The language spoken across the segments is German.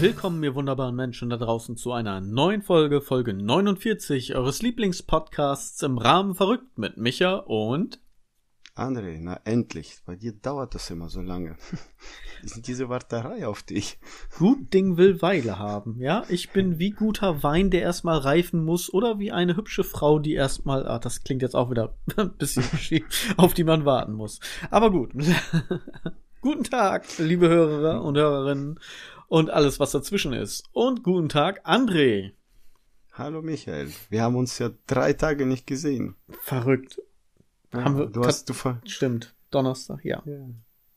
Willkommen, ihr wunderbaren Menschen da draußen, zu einer neuen Folge, Folge 49 eures Lieblingspodcasts im Rahmen verrückt mit Micha und André, na endlich. Bei dir dauert das immer so lange. Diese Warterei auf dich. Gut Ding will Weile haben, ja? Ich bin wie guter Wein, der erstmal reifen muss, oder wie eine hübsche Frau, die erstmal, ah, das klingt jetzt auch wieder ein bisschen schief, auf die man warten muss. Aber gut. Guten Tag, liebe Hörer und Hörerinnen und alles, was dazwischen ist. Und guten Tag, André. Hallo Michael. Wir haben uns ja drei Tage nicht gesehen. Verrückt. Ja, haben wir, du hast, du ver Stimmt. Donnerstag, ja. ja,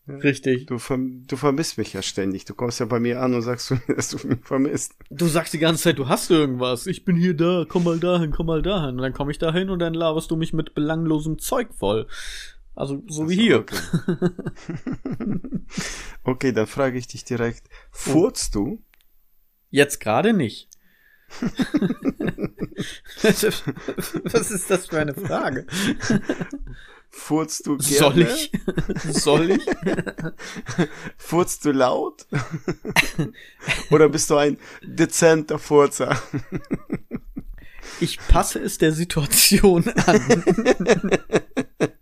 ja. Richtig. Du, verm du vermisst mich ja ständig. Du kommst ja bei mir an und sagst, dass du mich vermisst. Du sagst die ganze Zeit, du hast irgendwas. Ich bin hier da, komm mal dahin, komm mal dahin. Und dann komme ich dahin und dann laberst du mich mit belanglosem Zeug voll. Also so wie hier. Okay. okay, dann frage ich dich direkt. Furzt du? Jetzt gerade nicht. Was ist das für eine Frage? Furzt du gerne? Soll ich? Soll ich? Furzt du laut? Oder bist du ein dezenter Furzer? Ich passe es der Situation an.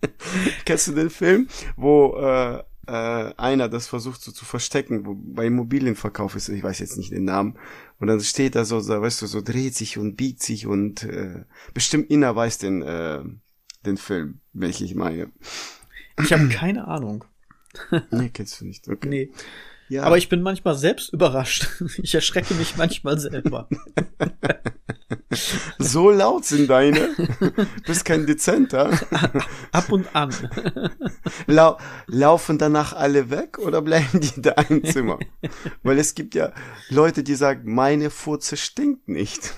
Kennst du den Film, wo äh, äh, einer das versucht so zu verstecken, wo bei Immobilienverkauf ist, ich weiß jetzt nicht den Namen, und dann steht da so, so weißt du, so dreht sich und biegt sich und äh, bestimmt Ina weiß den, äh, den Film, welchen ich meine. Ich habe keine Ahnung. nee, kennst du nicht. Okay. Nee. Ja. Aber ich bin manchmal selbst überrascht. Ich erschrecke mich manchmal selber. So laut sind deine. Du bist kein Dezenter. Ab und an. Lau laufen danach alle weg oder bleiben die da im Zimmer? Weil es gibt ja Leute, die sagen, meine Furze stinkt nicht.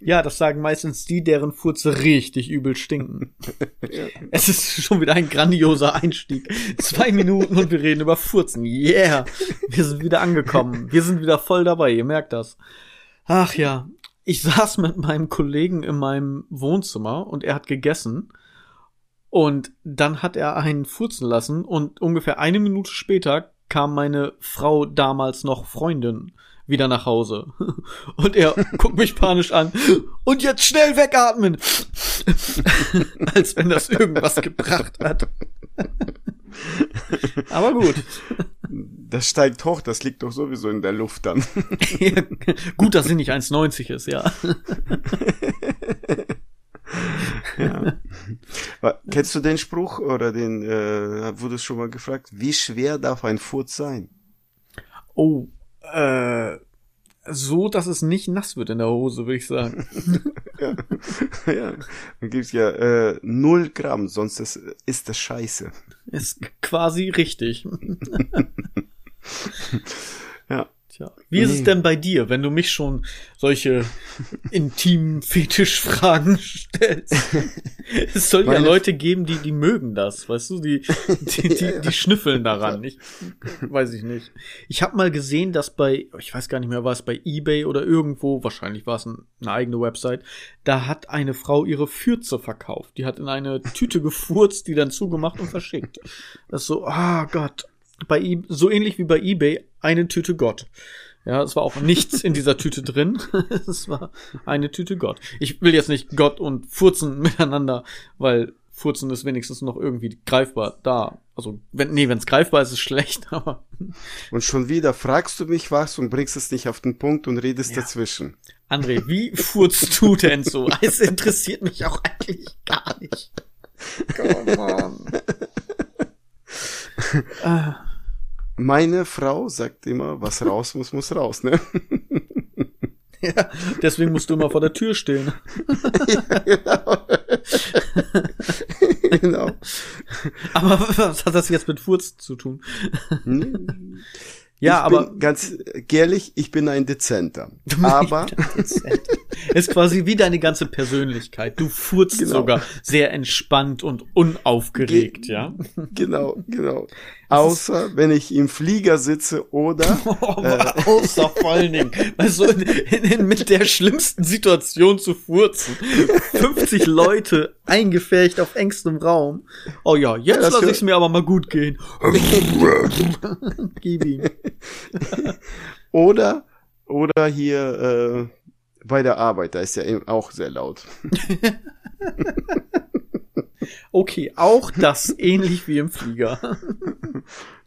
Ja, das sagen meistens die, deren Furze richtig übel stinken. Es ist schon wieder ein grandioser Einstieg. Zwei Minuten und wir reden über Furzen. Yeah! Wir sind wieder angekommen. Wir sind wieder voll dabei, ihr merkt das. Ach ja. Ich saß mit meinem Kollegen in meinem Wohnzimmer und er hat gegessen. Und dann hat er einen furzen lassen und ungefähr eine Minute später kam meine Frau damals noch Freundin wieder nach Hause. Und er guckt mich panisch an. Und jetzt schnell wegatmen. Als wenn das irgendwas gebracht hat. Aber gut. Das steigt hoch, das liegt doch sowieso in der Luft dann. ja, gut, dass sie nicht 1,90 ist, ja. ja. Kennst du den Spruch oder den, äh, wurde es schon mal gefragt, wie schwer darf ein Furz sein? Oh, äh, so, dass es nicht nass wird in der Hose, würde ich sagen. ja, ja. Dann gibt's ja äh, null Gramm, sonst ist, ist das scheiße. Ist quasi richtig. ja. Tja. Wie ist es denn bei dir, wenn du mich schon solche intimen Fetischfragen stellst? es soll Meine ja Leute geben, die, die mögen das, weißt du, die, die, die, die schnüffeln daran. Ich, weiß ich nicht. Ich habe mal gesehen, dass bei, ich weiß gar nicht mehr, war es bei eBay oder irgendwo, wahrscheinlich war es eine eigene Website, da hat eine Frau ihre Fürze verkauft. Die hat in eine Tüte gefurzt, die dann zugemacht und verschickt. Das ist so, ah oh Gott. Bei e so ähnlich wie bei eBay, eine Tüte Gott. Ja, es war auch nichts in dieser Tüte drin. es war eine Tüte Gott. Ich will jetzt nicht Gott und Furzen miteinander, weil Furzen ist wenigstens noch irgendwie greifbar da. Also, wenn, nee, wenn es greifbar ist, ist es schlecht, aber. Und schon wieder fragst du mich was und bringst es nicht auf den Punkt und redest ja. dazwischen. André, wie furzt du denn so? Es interessiert mich auch eigentlich gar nicht. Come on. ah. Meine Frau sagt immer, was raus muss, muss raus, ne? Ja, deswegen musst du immer vor der Tür stehen. ja, genau. genau. Aber was hat das jetzt mit Furz zu tun? Hm. Ja, ich aber ganz ehrlich, ich bin ein Dezenter. Aber Dezenter. ist quasi wie deine ganze Persönlichkeit. Du furzt genau. sogar sehr entspannt und unaufgeregt, Ge ja? Genau, genau. Außer wenn ich im Flieger sitze oder. Oh, äh, außer vor allen Dingen. Also in, in, mit der schlimmsten Situation zu furzen. 50 Leute eingefärcht auf engstem Raum. Oh ja, jetzt ja, lasse ich es mir aber mal gut gehen. Gib ihm. oder Oder hier äh, bei der Arbeit, da ist ja eben auch sehr laut. Okay, auch das ähnlich wie im Flieger.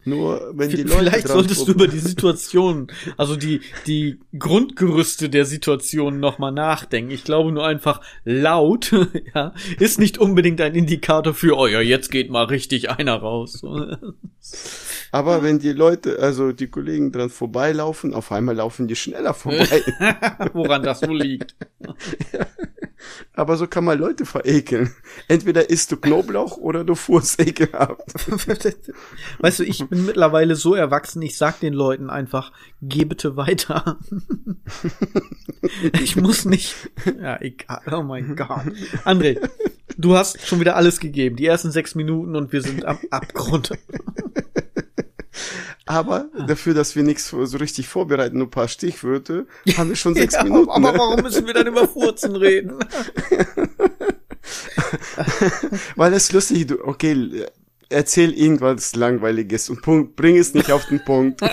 Nur wenn die Leute Vielleicht solltest du über die Situation, also die, die Grundgerüste der Situation nochmal nachdenken. Ich glaube nur einfach laut, ja, ist nicht unbedingt ein Indikator für, oh ja, jetzt geht mal richtig einer raus. Aber wenn die Leute, also die Kollegen dran vorbeilaufen, auf einmal laufen die schneller vorbei. Woran das wohl liegt. Aber so kann man Leute verekeln. Entweder isst du Knoblauch oder du fuhrst ekelhaft. weißt du, ich bin mittlerweile so erwachsen, ich sag den Leuten einfach, geh bitte weiter. ich muss nicht. Ja, egal. Oh mein Gott. André, du hast schon wieder alles gegeben. Die ersten sechs Minuten und wir sind am Abgrund. Aber dafür, dass wir nichts so richtig vorbereiten, nur ein paar Stichwörter, haben wir schon sechs ja, Minuten. Aber warum müssen wir dann über Furzen reden? Weil es lustig, du, okay, erzähl irgendwas Langweiliges und Punkt, bring es nicht auf den Punkt.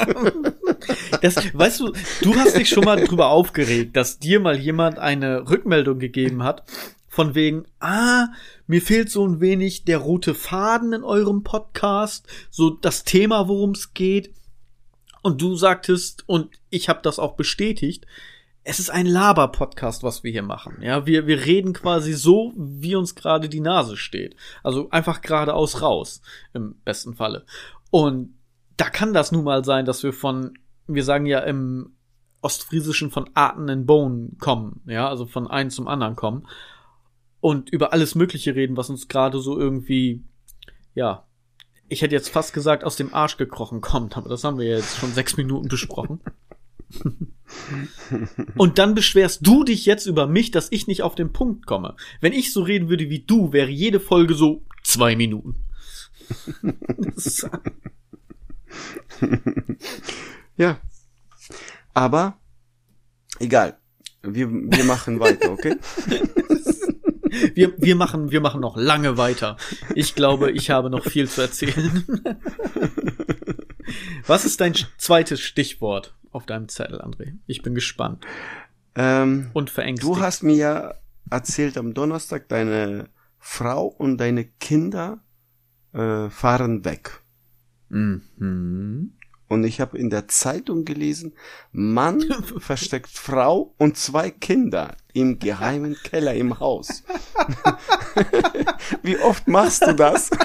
Das, weißt du, du hast dich schon mal drüber aufgeregt, dass dir mal jemand eine Rückmeldung gegeben hat, von wegen, ah, mir fehlt so ein wenig der rote Faden in eurem Podcast, so das Thema, worum es geht. Und du sagtest, und ich habe das auch bestätigt, es ist ein Laber-Podcast, was wir hier machen. Ja, wir, wir reden quasi so, wie uns gerade die Nase steht. Also einfach geradeaus raus, im besten Falle. Und da kann das nun mal sein, dass wir von, wir sagen ja im Ostfriesischen von Aten and Bone kommen, ja, also von einem zum anderen kommen und über alles Mögliche reden, was uns gerade so irgendwie, ja, ich hätte jetzt fast gesagt, aus dem Arsch gekrochen kommt, aber das haben wir jetzt schon sechs Minuten besprochen. Und dann beschwerst du dich jetzt über mich, dass ich nicht auf den Punkt komme. Wenn ich so reden würde wie du, wäre jede Folge so zwei Minuten. ja. Aber egal. Wir, wir machen weiter, okay? Wir, wir, machen, wir machen noch lange weiter. Ich glaube, ich habe noch viel zu erzählen. Was ist dein zweites Stichwort auf deinem Zettel, André? Ich bin gespannt. Ähm, und verängstigt. Du hast mir ja erzählt am Donnerstag, deine Frau und deine Kinder äh, fahren weg. Mhm. Und ich habe in der Zeitung gelesen, Mann versteckt Frau und zwei Kinder im geheimen Keller im Haus. Wie oft machst du das?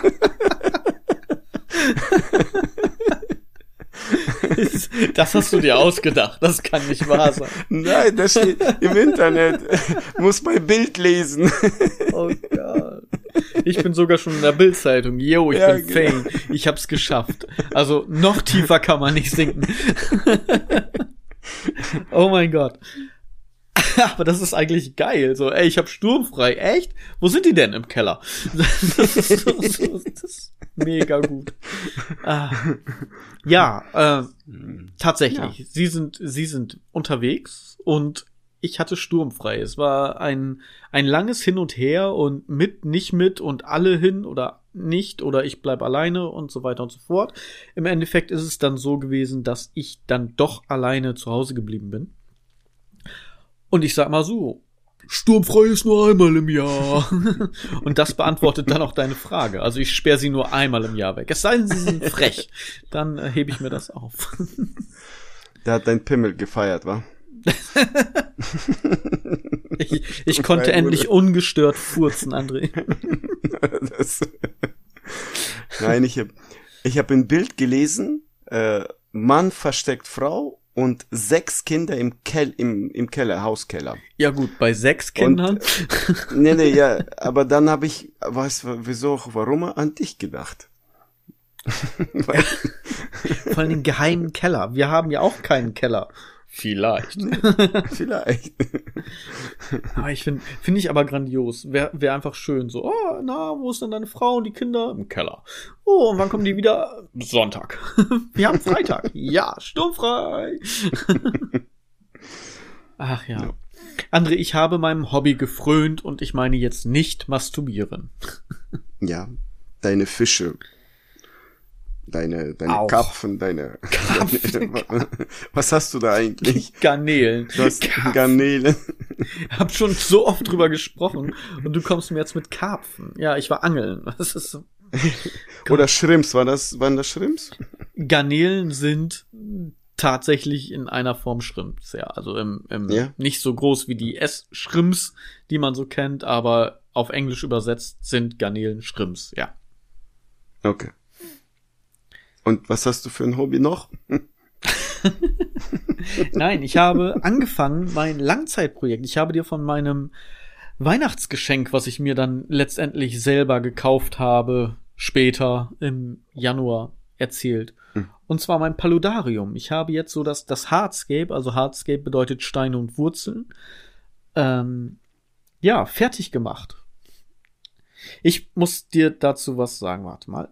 Das hast du dir ausgedacht. Das kann nicht wahr sein. Nein, das steht im Internet. Muss bei Bild lesen. Oh Gott. Ich bin sogar schon in der Bildzeitung. Yo, ich ja, bin genau. Fame. Ich hab's geschafft. Also noch tiefer kann man nicht sinken. oh mein Gott. Aber das ist eigentlich geil. So, ey, ich hab sturmfrei. Echt? Wo sind die denn im Keller? Das ist, so, so, das ist mega gut. Ah. Ja, äh, tatsächlich. Ja. Sie sind, sie sind unterwegs und ich hatte sturmfrei. Es war ein, ein langes Hin und Her und mit, nicht mit und alle hin oder nicht oder ich bleib alleine und so weiter und so fort. Im Endeffekt ist es dann so gewesen, dass ich dann doch alleine zu Hause geblieben bin. Und ich sag mal so, sturmfrei ist nur einmal im Jahr. und das beantwortet dann auch deine Frage. Also ich sperre sie nur einmal im Jahr weg. Es sei denn, sie sind frech. Dann äh, hebe ich mir das auf. Der hat dein Pimmel gefeiert, wa? ich ich konnte endlich ungestört furzen, André. das, nein, ich habe ich hab ein Bild gelesen, äh, Mann versteckt Frau und sechs Kinder im, Kel im, im Keller, Hauskeller. Ja gut, bei sechs Kindern. Und, nee, nee, ja, aber dann habe ich, weißt du, wieso, warum an dich gedacht? Vor allem den geheimen Keller. Wir haben ja auch keinen Keller. Vielleicht. Vielleicht. aber ich finde, finde ich aber grandios. Wäre wär einfach schön. So, oh, na, wo ist denn deine Frau und die Kinder? Im Keller. Oh, und wann kommen die wieder? Sonntag. Wir haben Freitag. ja, sturmfrei. Ach ja. ja. André, ich habe meinem Hobby gefrönt und ich meine jetzt nicht masturbieren. ja, deine Fische deine, deine Auch. Karpfen, deine, Karpfen. deine, was hast du da eigentlich? Garnelen. Du hast Karpfen. Garnelen. Ich hab schon so oft drüber gesprochen und du kommst mir jetzt mit Karpfen. Ja, ich war angeln. Das ist so. Oder Schrimps, war das, waren das Schrimps? Garnelen sind tatsächlich in einer Form Schrimps, ja. Also im, im ja? nicht so groß wie die S-Schrimps, die man so kennt, aber auf Englisch übersetzt sind Garnelen Schrimps, ja. Okay. Und was hast du für ein Hobby noch? Nein, ich habe angefangen, mein Langzeitprojekt. Ich habe dir von meinem Weihnachtsgeschenk, was ich mir dann letztendlich selber gekauft habe, später im Januar erzählt. Hm. Und zwar mein Paludarium. Ich habe jetzt so das, das Hardscape, also Hardscape bedeutet Steine und Wurzeln, ähm, ja, fertig gemacht. Ich muss dir dazu was sagen, warte mal.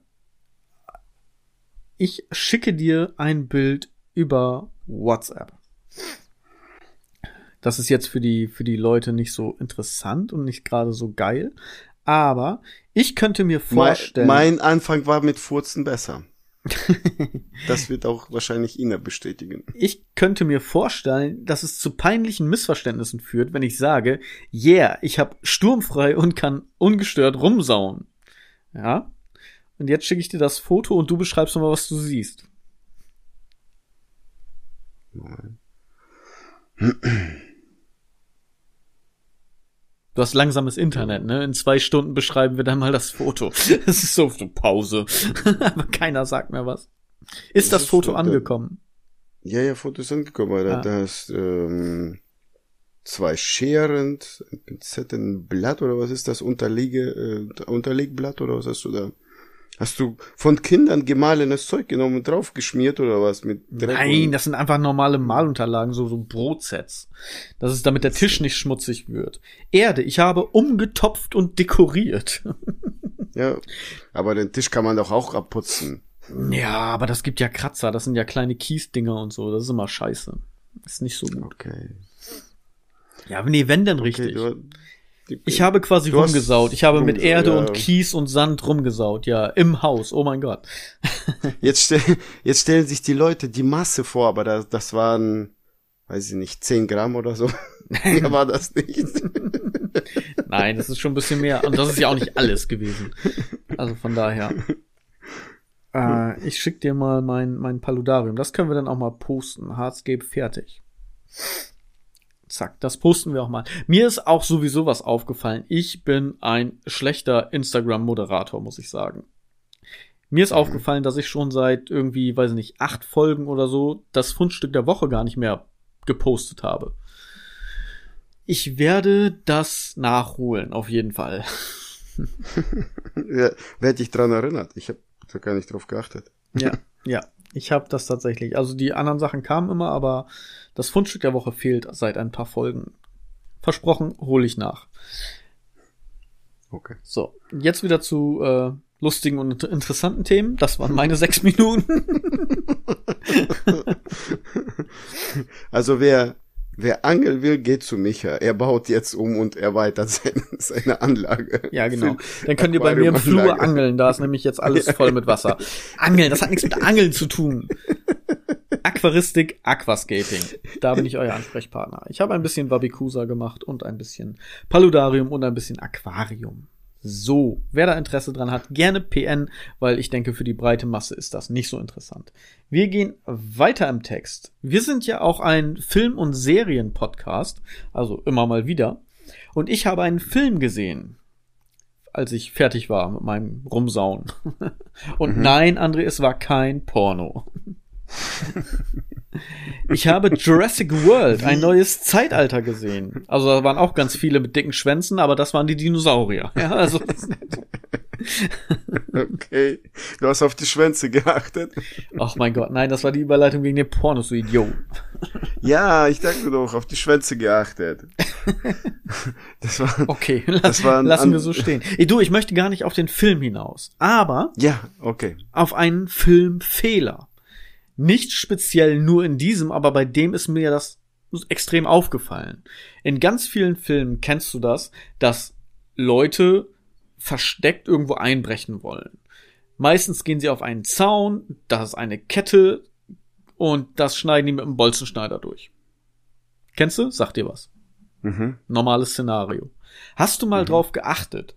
Ich schicke dir ein Bild über WhatsApp. Das ist jetzt für die, für die Leute nicht so interessant und nicht gerade so geil. Aber ich könnte mir vorstellen. Mein, mein Anfang war mit Furzen besser. das wird auch wahrscheinlich Ina bestätigen. Ich könnte mir vorstellen, dass es zu peinlichen Missverständnissen führt, wenn ich sage, yeah, ich habe sturmfrei und kann ungestört rumsauen. Ja? Und jetzt schicke ich dir das Foto und du beschreibst mal, was du siehst. Nein. Du hast langsames Internet, ne? In zwei Stunden beschreiben wir dann mal das Foto. Das ist so so Pause. Aber keiner sagt mehr was. Ist das, das Foto ist, angekommen? Ja, ja, Foto ist angekommen. Ah. Da, da ist ähm, zwei Scheren, ein Pinzette, ein Blatt oder was ist das? Unterliege, äh, Unterlegblatt oder was hast du da? Hast du von Kindern gemahlenes Zeug genommen und draufgeschmiert oder was mit Dreck Nein, das sind einfach normale Malunterlagen, so, so Brotsets. Das ist, damit der Tisch nicht schmutzig wird. Erde, ich habe umgetopft und dekoriert. ja, aber den Tisch kann man doch auch abputzen. Ja, aber das gibt ja Kratzer, das sind ja kleine Kiesdinger und so, das ist immer scheiße. Ist nicht so gut. Okay. Ja, nee, wenn denn richtig. Okay, ich habe quasi rumgesaut. Ich habe mit Erde ja. und Kies und Sand rumgesaut, ja, im Haus. Oh mein Gott. jetzt, stell, jetzt stellen sich die Leute die Masse vor, aber das, das waren, weiß ich nicht, 10 Gramm oder so. Mehr war das nicht. Nein, das ist schon ein bisschen mehr. Und das ist ja auch nicht alles gewesen. Also von daher. Äh, ich schick dir mal mein, mein Paludarium. Das können wir dann auch mal posten. Hardscape fertig. Zack, das posten wir auch mal. Mir ist auch sowieso was aufgefallen. Ich bin ein schlechter Instagram-Moderator, muss ich sagen. Mir ist mhm. aufgefallen, dass ich schon seit irgendwie, weiß ich nicht, acht Folgen oder so das Fundstück der Woche gar nicht mehr gepostet habe. Ich werde das nachholen, auf jeden Fall. ja, werde dich dran erinnert. Ich habe da gar nicht drauf geachtet. ja, ja. Ich habe das tatsächlich. Also die anderen Sachen kamen immer, aber das Fundstück der Woche fehlt seit ein paar Folgen. Versprochen, hole ich nach. Okay. So, jetzt wieder zu äh, lustigen und interessanten Themen. Das waren meine sechs Minuten. also wer Wer angeln will, geht zu Micha. Er baut jetzt um und erweitert seine, seine Anlage. Ja, genau. Dann könnt ihr bei mir im Flur angeln. Da ist nämlich jetzt alles voll mit Wasser. Angeln, das hat nichts mit Angeln zu tun. Aquaristik, Aquascaping. Da bin ich euer Ansprechpartner. Ich habe ein bisschen Wabikusa gemacht und ein bisschen Paludarium und ein bisschen Aquarium. So, wer da Interesse dran hat, gerne PN, weil ich denke, für die breite Masse ist das nicht so interessant. Wir gehen weiter im Text. Wir sind ja auch ein Film- und Serien-Podcast, also immer mal wieder. Und ich habe einen Film gesehen, als ich fertig war mit meinem Rumsauen. Und mhm. nein, André, es war kein Porno. Ich habe Jurassic World, ein neues Zeitalter gesehen. Also da waren auch ganz viele mit dicken Schwänzen, aber das waren die Dinosaurier. Ja, also. okay. Du hast auf die Schwänze geachtet. Ach mein Gott, nein, das war die Überleitung gegen den Pornos, du Idiot. Ja, ich dachte doch, auf die Schwänze geachtet. Das war, okay, das war lassen wir so stehen. Du, ich möchte gar nicht auf den Film hinaus, aber ja, okay. Auf einen Filmfehler. Nicht speziell nur in diesem, aber bei dem ist mir das extrem aufgefallen. In ganz vielen Filmen kennst du das, dass Leute versteckt irgendwo einbrechen wollen. Meistens gehen sie auf einen Zaun, da ist eine Kette und das schneiden die mit einem Bolzenschneider durch. Kennst du? Sag dir was. Mhm. Normales Szenario. Hast du mal mhm. drauf geachtet?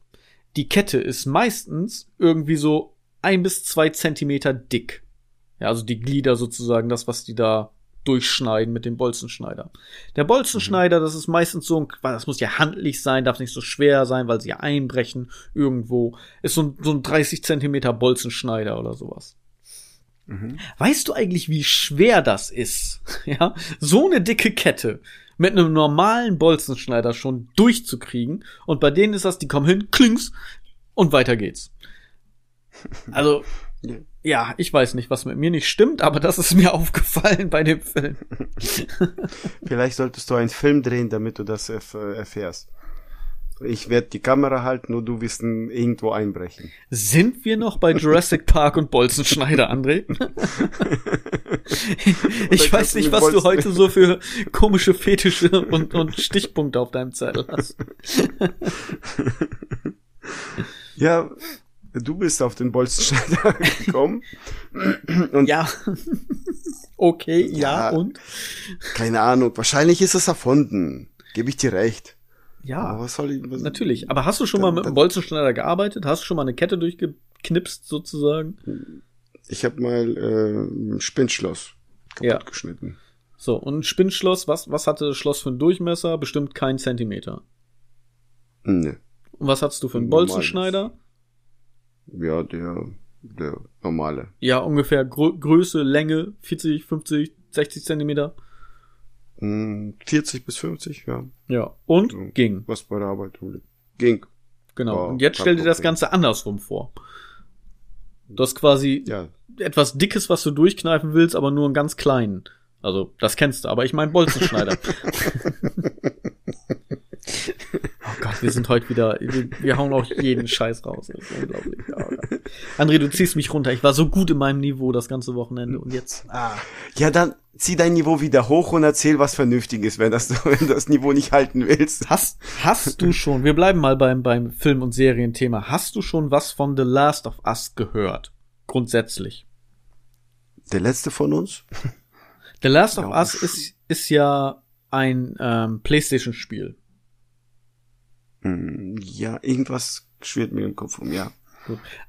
Die Kette ist meistens irgendwie so ein bis zwei Zentimeter dick. Ja, also die Glieder sozusagen, das, was die da durchschneiden mit dem Bolzenschneider. Der Bolzenschneider, das ist meistens so ein, das muss ja handlich sein, darf nicht so schwer sein, weil sie ja einbrechen irgendwo. Ist so ein, so ein 30 Zentimeter Bolzenschneider oder sowas. Mhm. Weißt du eigentlich, wie schwer das ist? Ja, so eine dicke Kette mit einem normalen Bolzenschneider schon durchzukriegen. Und bei denen ist das, die kommen hin, klings und weiter geht's. Also, ja, ich weiß nicht, was mit mir nicht stimmt, aber das ist mir aufgefallen bei dem Film. Vielleicht solltest du einen Film drehen, damit du das erf erfährst. Ich werde die Kamera halten, nur du wirst irgendwo einbrechen. Sind wir noch bei Jurassic Park und Bolzenschneider, André? ich weiß nicht, was du heute so für komische Fetische und, und Stichpunkte auf deinem Zettel hast. ja, du bist auf den Bolzenschneider gekommen. Und ja. okay, ja, ja, und? Keine Ahnung. Wahrscheinlich ist es erfunden. Gebe ich dir recht. Ja. Aber was soll ich, was natürlich. Aber hast du schon dann, mal mit einem Bolzenschneider gearbeitet? Hast du schon mal eine Kette durchgeknipst sozusagen? Ich habe mal äh, ein Spinnschloss kaputt ja. geschnitten. So, und ein Spinnschloss, was, was hatte das Schloss für einen Durchmesser? Bestimmt kein Zentimeter. Nee. Und was hattest du für einen Bolzenschneider? Ja, der, der normale. Ja, ungefähr Gro Größe, Länge, 40, 50, 60 Zentimeter. 40 bis 50, ja. Ja, und so, ging. Was bei der Arbeit ging. Genau. War und jetzt stell dir das Ganze andersrum vor. Du hast quasi ja. etwas Dickes, was du durchkneifen willst, aber nur einen ganz kleinen. Also, das kennst du, aber ich meine Bolzenschneider. Wir sind heute wieder, wir, wir hauen auch jeden Scheiß raus. Das ist unglaublich. Oh André, du ziehst mich runter. Ich war so gut in meinem Niveau das ganze Wochenende und jetzt. Ah. Ja, dann zieh dein Niveau wieder hoch und erzähl was Vernünftiges, wenn, das, wenn du das Niveau nicht halten willst. Hast, hast du schon, wir bleiben mal beim, beim Film- und Serienthema. Hast du schon was von The Last of Us gehört? Grundsätzlich. Der letzte von uns? The Last of Us ist, ist ja ein ähm, PlayStation-Spiel. Hm, ja, irgendwas schwirrt mir im Kopf um, ja.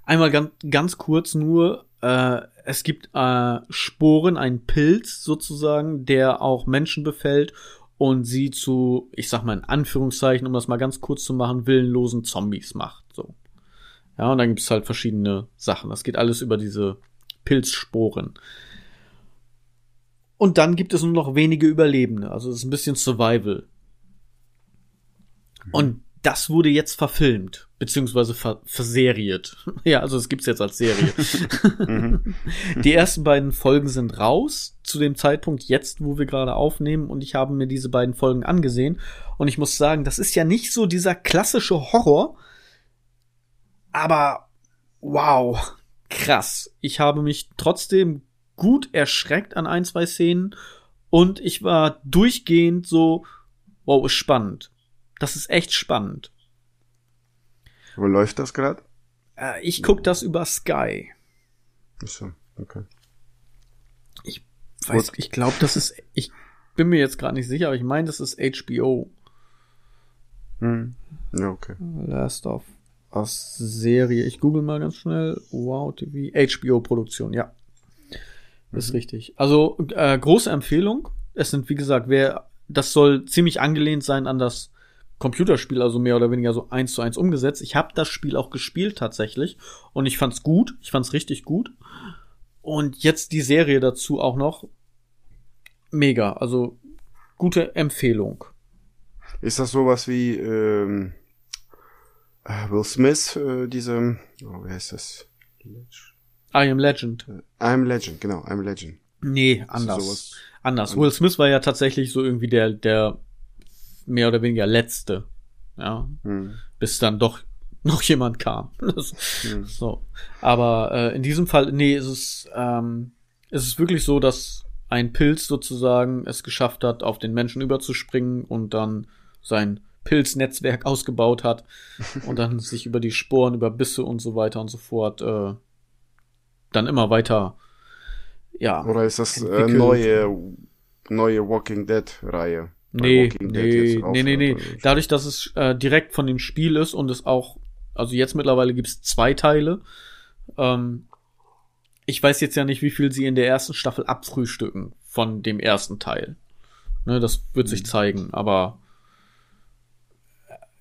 Einmal ganz, ganz kurz nur, äh, es gibt äh, Sporen, einen Pilz sozusagen, der auch Menschen befällt und sie zu, ich sag mal in Anführungszeichen, um das mal ganz kurz zu machen, willenlosen Zombies macht. So. Ja, und dann gibt's halt verschiedene Sachen. Das geht alles über diese Pilzsporen. Und dann gibt es nur noch wenige Überlebende. Also es ist ein bisschen Survival. Und das wurde jetzt verfilmt, beziehungsweise ver verseriert. ja, also es gibt's jetzt als Serie. Mhm. Die ersten beiden Folgen sind raus, zu dem Zeitpunkt jetzt, wo wir gerade aufnehmen, und ich habe mir diese beiden Folgen angesehen. Und ich muss sagen, das ist ja nicht so dieser klassische Horror, aber wow, krass. Ich habe mich trotzdem gut erschreckt an ein, zwei Szenen und ich war durchgehend so, wow, ist spannend. Das ist echt spannend. Wo läuft das gerade? Äh, ich guck das über Sky. Achso, okay. Ich weiß, Gut. ich glaube, das ist, ich bin mir jetzt gerade nicht sicher, aber ich meine, das ist HBO. Hm. Ja, okay. Last of Us Serie. Ich google mal ganz schnell. Wow TV. HBO Produktion, ja. Das ist mhm. richtig. Also, äh, große Empfehlung. Es sind, wie gesagt, wer, das soll ziemlich angelehnt sein an das Computerspiel, also mehr oder weniger so eins zu eins umgesetzt. Ich habe das Spiel auch gespielt tatsächlich und ich fand's gut, ich fand's richtig gut. Und jetzt die Serie dazu auch noch mega, also gute Empfehlung. Ist das sowas wie ähm, äh, Will Smith, äh, diese, oh, wer heißt das? I am Legend. I am Legend, genau, I am Legend. Nee, anders. Anders. Will Smith war ja tatsächlich so irgendwie der, der mehr oder weniger letzte. Ja. Hm. Bis dann doch noch jemand kam. Das, hm. So. Aber äh, in diesem Fall, nee, ist es, ähm, ist es wirklich so, dass ein Pilz sozusagen es geschafft hat, auf den Menschen überzuspringen und dann sein Pilznetzwerk ausgebaut hat und dann sich über die Sporen, über Bisse und so weiter und so fort äh, dann immer weiter, ja. Oder ist das äh, neue, neue Walking Dead Reihe? Nee, nee, nee, nee, nee. Dadurch, dass es äh, direkt von dem Spiel ist und es auch, also jetzt mittlerweile gibt's zwei Teile. Ähm, ich weiß jetzt ja nicht, wie viel sie in der ersten Staffel abfrühstücken von dem ersten Teil. Ne, das wird sich mhm. zeigen, aber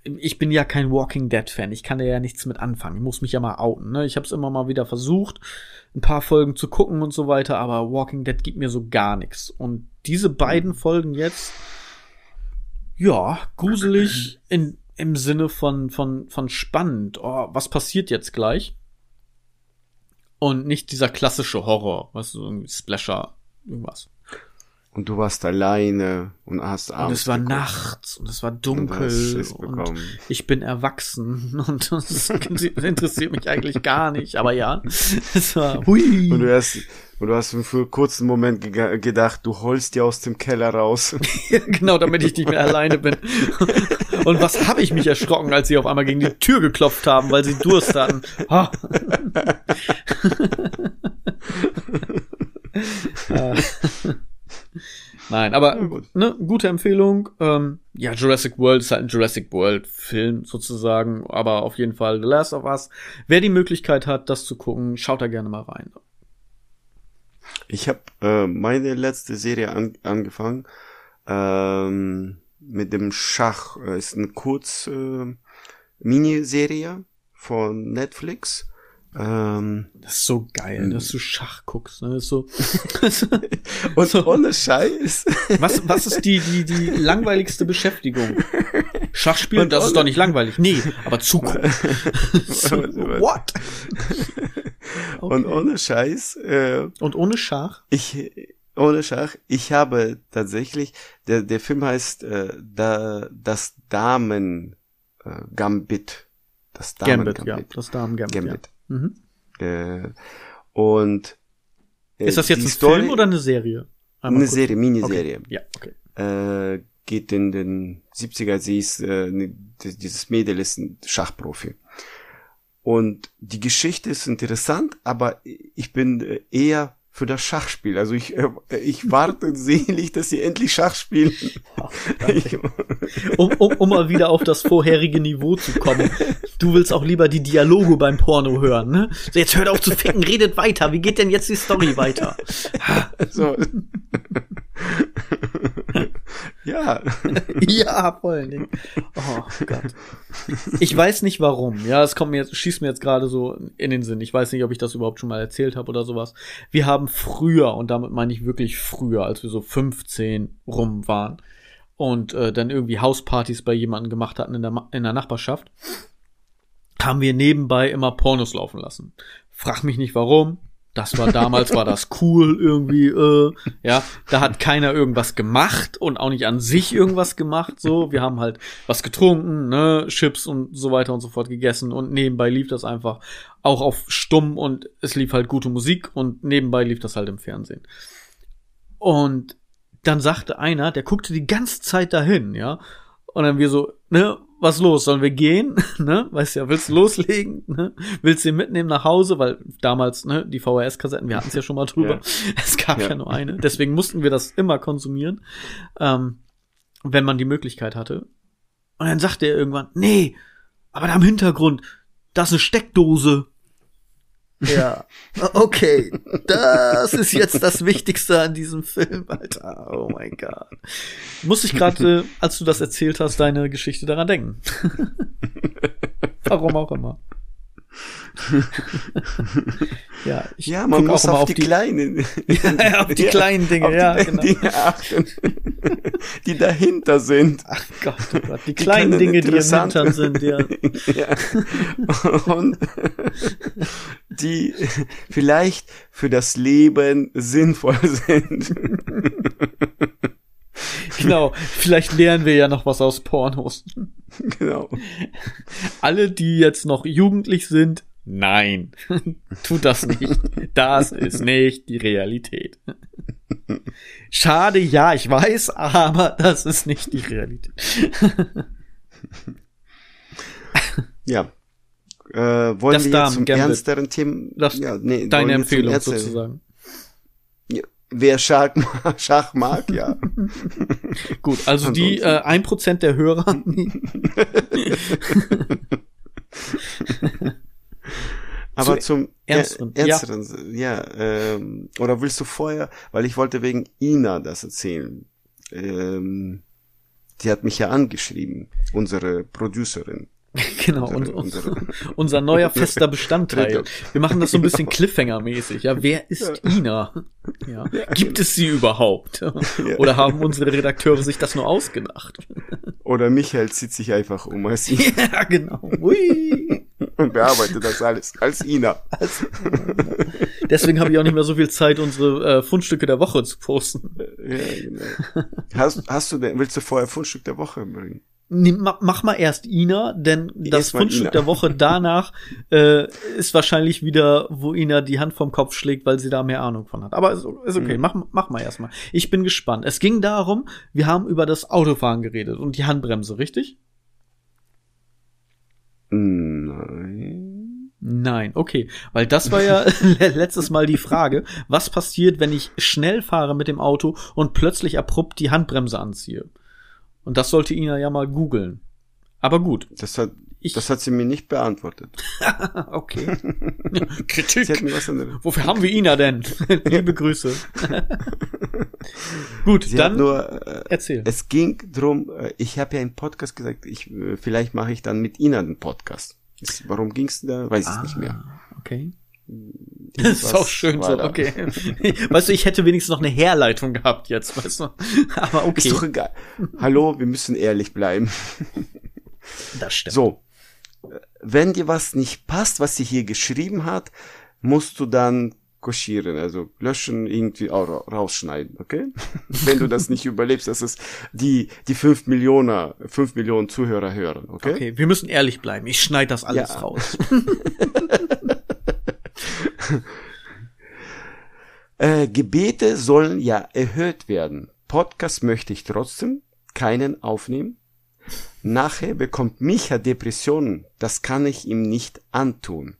ich bin ja kein Walking Dead Fan. Ich kann da ja nichts mit anfangen. Ich muss mich ja mal outen. Ne? Ich habe es immer mal wieder versucht, ein paar Folgen zu gucken und so weiter, aber Walking Dead gibt mir so gar nichts. Und diese beiden mhm. Folgen jetzt, ja, gruselig in, im Sinne von, von, von spannend. Oh, was passiert jetzt gleich? Und nicht dieser klassische Horror, was weißt du, irgendwie Splasher, irgendwas. Und du warst alleine und hast abends. Und es war geguckt. nachts und es war dunkel und, und ich bin erwachsen und das interessiert mich eigentlich gar nicht. Aber ja, es war hui. Und du hast, und du hast für einen kurzen Moment ge gedacht, du holst dir aus dem Keller raus. genau, damit ich nicht mehr alleine bin. Und was habe ich mich erschrocken, als sie auf einmal gegen die Tür geklopft haben, weil sie Durst hatten. Ha. Nein, aber ja, gut. ne, gute Empfehlung. Ähm, ja, Jurassic World ist halt ein Jurassic World Film sozusagen, aber auf jeden Fall The Last of Us. Wer die Möglichkeit hat, das zu gucken, schaut da gerne mal rein. Ich habe äh, meine letzte Serie an, angefangen ähm, mit dem Schach. Äh, ist eine kurz äh, Miniserie von Netflix. Ähm, das ist so geil, dass du Schach guckst. Ne? So, und so, ohne Scheiß. Was, was ist die, die, die langweiligste Beschäftigung? Schachspielen, das ist doch nicht langweilig. Nee, aber zugucken. so, what? Okay. Und ohne Scheiß. Äh, und ohne Schach? Ich, ohne Schach. Ich habe tatsächlich, der, der Film heißt äh, da, das Damen äh, Gambit. Das Damen Gambit, Gambit. ja. Das Damen Gambit. Gambit. Ja. Mhm. Äh, und äh, ist das jetzt ein Story, Film oder eine Serie? Einmal eine kurz. Serie, Miniserie. Okay. Ja, okay. Äh, geht in den 70er, sie ist, äh, ne, dieses Mädel ist ein Schachprofi. Und die Geschichte ist interessant, aber ich bin äh, eher für das Schachspiel. Also ich, äh, ich warte sehentlich, dass sie endlich Schach spielen. um, um, um mal wieder auf das vorherige Niveau zu kommen. Du willst auch lieber die Dialoge beim Porno hören, ne? So, jetzt hört auf zu ficken, redet weiter. Wie geht denn jetzt die Story weiter? so. ja. ja, vor allen Dingen. Oh Gott. Ich weiß nicht warum. Ja, es kommt mir jetzt, schießt mir jetzt gerade so in den Sinn. Ich weiß nicht, ob ich das überhaupt schon mal erzählt habe oder sowas. Wir haben früher, und damit meine ich wirklich früher, als wir so 15 rum waren und äh, dann irgendwie Hauspartys bei jemandem gemacht hatten in der, in der Nachbarschaft, haben wir nebenbei immer Pornos laufen lassen. Frag mich nicht warum. Das war damals war das cool irgendwie, äh, ja. Da hat keiner irgendwas gemacht und auch nicht an sich irgendwas gemacht. So, wir haben halt was getrunken, ne, Chips und so weiter und so fort gegessen und nebenbei lief das einfach auch auf stumm und es lief halt gute Musik und nebenbei lief das halt im Fernsehen. Und dann sagte einer, der guckte die ganze Zeit dahin, ja. Und dann wir so, ne, was los? Sollen wir gehen? ne? Weißt ja, willst du loslegen? Ne? Willst du ihn mitnehmen nach Hause? Weil damals, ne, die VHS-Kassetten, wir hatten es ja schon mal drüber. Ja. Es gab ja. ja. nur eine. Deswegen mussten wir das immer konsumieren, ähm, wenn man die Möglichkeit hatte. Und dann sagte er irgendwann, nee, aber da im Hintergrund, das ist eine Steckdose. Ja, okay. Das ist jetzt das Wichtigste an diesem Film, Alter. Oh mein Gott. Muss ich gerade, äh, als du das erzählt hast, deine Geschichte daran denken. Warum auch immer. ja, ich ja, man muss auf, auf, die, die kleinen, ja, auf die ja, kleinen Dinge, die ja, genau. Dinge achten, die dahinter sind. Ach Gott, oh Gott, die, die kleinen Dinge, die im Hintern sind, ja. ja. Und die vielleicht für das Leben sinnvoll sind. Genau, vielleicht lernen wir ja noch was aus Pornos. Genau. Alle, die jetzt noch jugendlich sind, nein, tut das nicht. Das ist nicht die Realität. Schade, ja, ich weiß, aber das ist nicht die Realität. ja. Äh, wollen Das wir jetzt zum Gambit. ernsteren Themen? Das, ja, nee, deine Empfehlung sozusagen. Wer Schach, Schach mag, ja. Gut, also die Ansonsten- äh, ein Prozent der Hörer. Aber Zu zum ernsteren, er- ernsteren, ja, ähm, oder willst du vorher, weil ich wollte wegen Ina das erzählen. Ähm, die hat mich ja angeschrieben, unsere Producerin. genau, Unsere- und, unsere- unser neuer fester Bestandteil. Wir machen das so ein bisschen Cliffhanger-mäßig. Ja, wer ist Ina? Ja. Gibt es sie überhaupt? Oder haben unsere Redakteure sich das nur ausgedacht? Oder Michael zieht sich einfach um als Ina ja, genau. Ui. und bearbeitet das alles als Ina. Deswegen habe ich auch nicht mehr so viel Zeit, unsere äh, Fundstücke der Woche zu posten. Ja, genau. Hast, hast du denn, willst du vorher Fundstück der Woche bringen? Ma- mach mal erst Ina, denn das Fundstück der Woche danach äh, ist wahrscheinlich wieder, wo Ina die Hand vom Kopf schlägt, weil sie da mehr Ahnung von hat. Aber ist, ist okay, Mhm. mach, mach mal erstmal. Ich bin gespannt. Es ging darum, wir haben über das Autofahren geredet und die Handbremse, richtig? Nein. Nein, okay. Weil das war ja letztes Mal die Frage, was passiert, wenn ich schnell fahre mit dem Auto und plötzlich abrupt die Handbremse anziehe? Und das sollte Ina ja mal googeln. Aber gut. Das hat, Ich- das hat sie mir nicht beantwortet. Okay. Kritik. Wofür haben wir Ina denn? Liebe Grüße. Gut, Sie dann nur, äh, erzähl. es ging drum, äh, ich habe ja im Podcast gesagt, ich, äh, vielleicht mache ich dann mit Ina den Podcast. Warum ging's da? Weiß ich nicht mehr. Ah, Okay. Das ist auch schön so, okay. Weißt du, ich hätte wenigstens noch eine Herleitung gehabt jetzt, weißt du. Aber okay, Ist doch egal. Hallo, wir müssen ehrlich bleiben. das stimmt. So, wenn dir was nicht passt, was sie hier geschrieben hat, musst du dann koschieren, also löschen, irgendwie auch ra- rausschneiden, okay? wenn du das nicht überlebst, dass es die, die fünf Millionen, fünf Millionen Zuhörer hören, okay? Okay, wir müssen ehrlich bleiben. Ich schneide das alles Ja. raus. Äh, Gebete sollen ja erhöht werden. Podcast möchte ich trotzdem keinen aufnehmen. Nachher bekommt Micha Depressionen. Das kann ich ihm nicht antun.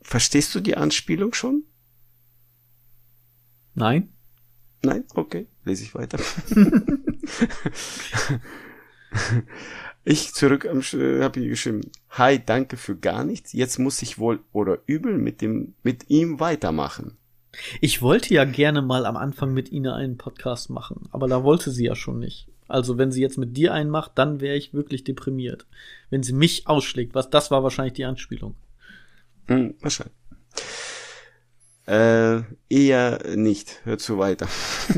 Verstehst du die Anspielung schon? Nein? Nein? Okay, lese ich weiter. ich zurück am habe hier geschrieben. Hi, danke für gar nichts. Jetzt muss ich wohl oder übel mit dem mit ihm weitermachen. Ich wollte ja gerne mal am Anfang mit Ina einen Podcast machen, aber da wollte sie ja schon nicht. Also wenn sie jetzt mit dir einen macht, dann wäre ich wirklich deprimiert. Wenn sie mich ausschlägt, was das war wahrscheinlich die Anspielung. Hm, wahrscheinlich. Äh, eher nicht. Hör zu weiter.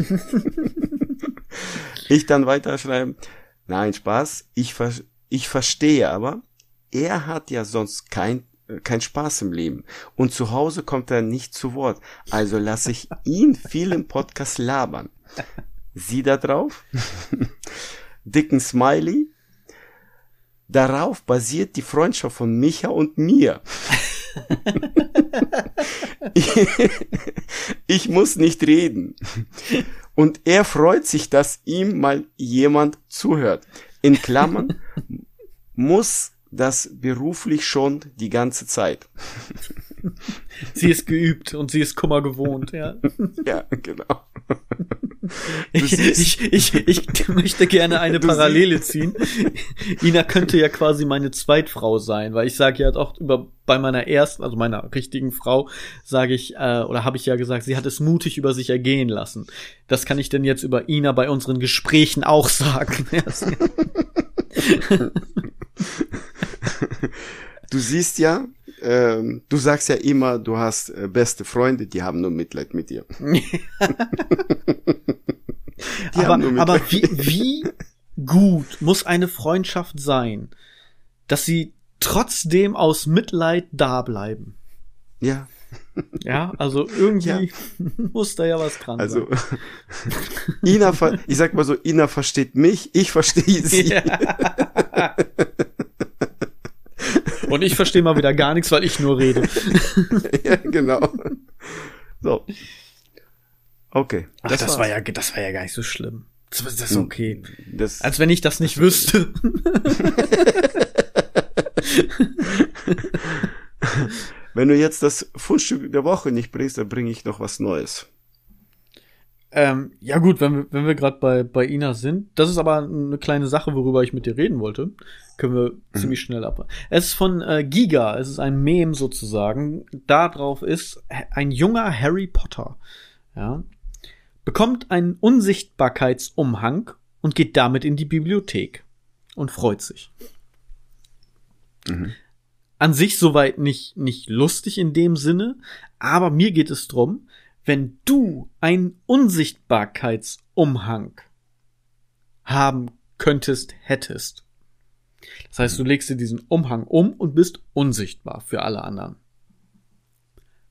ich dann weiterschreiben. Nein, Spaß. Ich, ver ich verstehe aber, er hat ja sonst kein, kein Spaß im Leben. Und zu Hause kommt er nicht zu Wort. Also lasse ich ihn viel im Podcast labern. Sie da drauf? Dicken Smiley? Darauf basiert die Freundschaft von Micha und mir. ich muss nicht reden. Und er freut sich, dass ihm mal jemand zuhört. In Klammern muss das beruflich schon die ganze Zeit. Sie ist geübt und sie ist Kummer gewohnt, ja. Ja, genau. Ich, ich, ich, ich möchte gerne eine Du Parallele ziehen. Ina könnte ja quasi meine Zweitfrau sein, weil ich sage ja auch über bei meiner ersten, also meiner richtigen Frau, sage ich äh, oder habe ich ja gesagt, sie hat es mutig über sich ergehen lassen. Das kann ich denn jetzt über Ina bei unseren Gesprächen auch sagen. Du siehst ja, ähm, du sagst ja immer, du hast äh, beste Freunde, die haben nur Mitleid mit dir. Aber aber wie, wie gut muss eine Freundschaft sein, dass sie trotzdem aus Mitleid da bleiben? Ja, Ja, also irgendwie muss da ja was dran also sein. Ina, ich sag mal so, Ina versteht mich, ich verstehe sie. Ja. Und ich verstehe mal wieder gar nichts, weil ich nur rede. ja, genau. So. Okay. Ach, das, war's. war ja, das war ja gar nicht so schlimm. Das, das ist okay. Das, Als wenn ich das nicht wüsste. Wenn du jetzt das Fundstück der Woche nicht bringst, dann bringe ich noch was Neues. Ähm, ja gut, wenn wir, wenn wir gerade bei, bei Ina sind, das ist aber eine kleine Sache, worüber ich mit dir reden wollte. Können wir mhm. ziemlich schnell ab. Es ist von äh, Giga, es ist ein Mem sozusagen. Da drauf ist ein junger Harry Potter. Ja. Bekommt einen Unsichtbarkeitsumhang und geht damit in die Bibliothek und freut sich. Mhm. An sich soweit nicht, nicht lustig in dem Sinne, aber mir geht es drum, wenn du einen Unsichtbarkeitsumhang haben könntest, hättest. Das heißt, du legst dir diesen Umhang um und bist unsichtbar für alle anderen.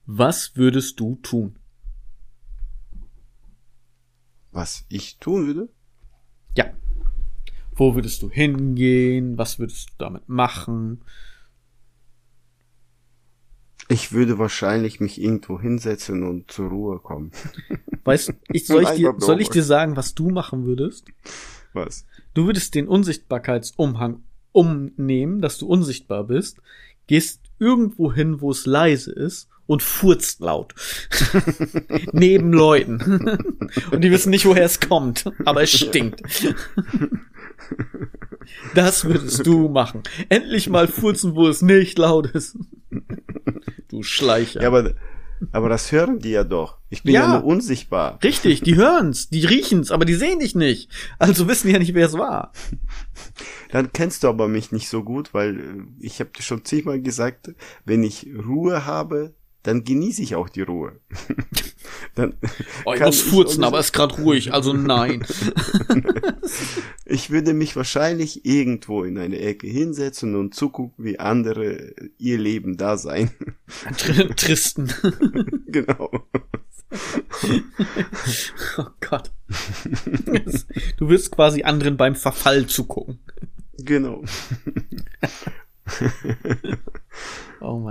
Was würdest du tun? Was ich tun würde? Ja. Wo würdest du hingehen? Was würdest du damit machen? Ich würde wahrscheinlich mich irgendwo hinsetzen und zur Ruhe kommen. Weißt ich, soll, ich dir, soll ich dir sagen, was du machen würdest? Was? Du würdest den Unsichtbarkeitsumhang umnehmen, dass du unsichtbar bist, gehst irgendwo hin, wo es leise ist und furzt laut. Neben Leuten. und die wissen nicht, woher es kommt, aber es stinkt. Das würdest du machen. Endlich mal furzen, wo es nicht laut ist. du Schleicher. Ja, aber, aber das hören die ja doch. Ich bin ja, ja nur unsichtbar. Richtig, die hören's, die riechen's, aber die sehen dich nicht. Also wissen die ja nicht, wer es war. Dann kennst du aber mich nicht so gut, weil äh, ich habe dir schon zigmal gesagt, wenn ich Ruhe habe, dann genieße ich auch die Ruhe. dann oh, ich muss furzen, aber es ist gerade ruhig, also nein. ich würde mich wahrscheinlich irgendwo in eine Ecke hinsetzen und zugucken, wie andere ihr Leben da sein. Tristen. genau. oh Gott. Du wirst quasi anderen beim Verfall zugucken. Genau.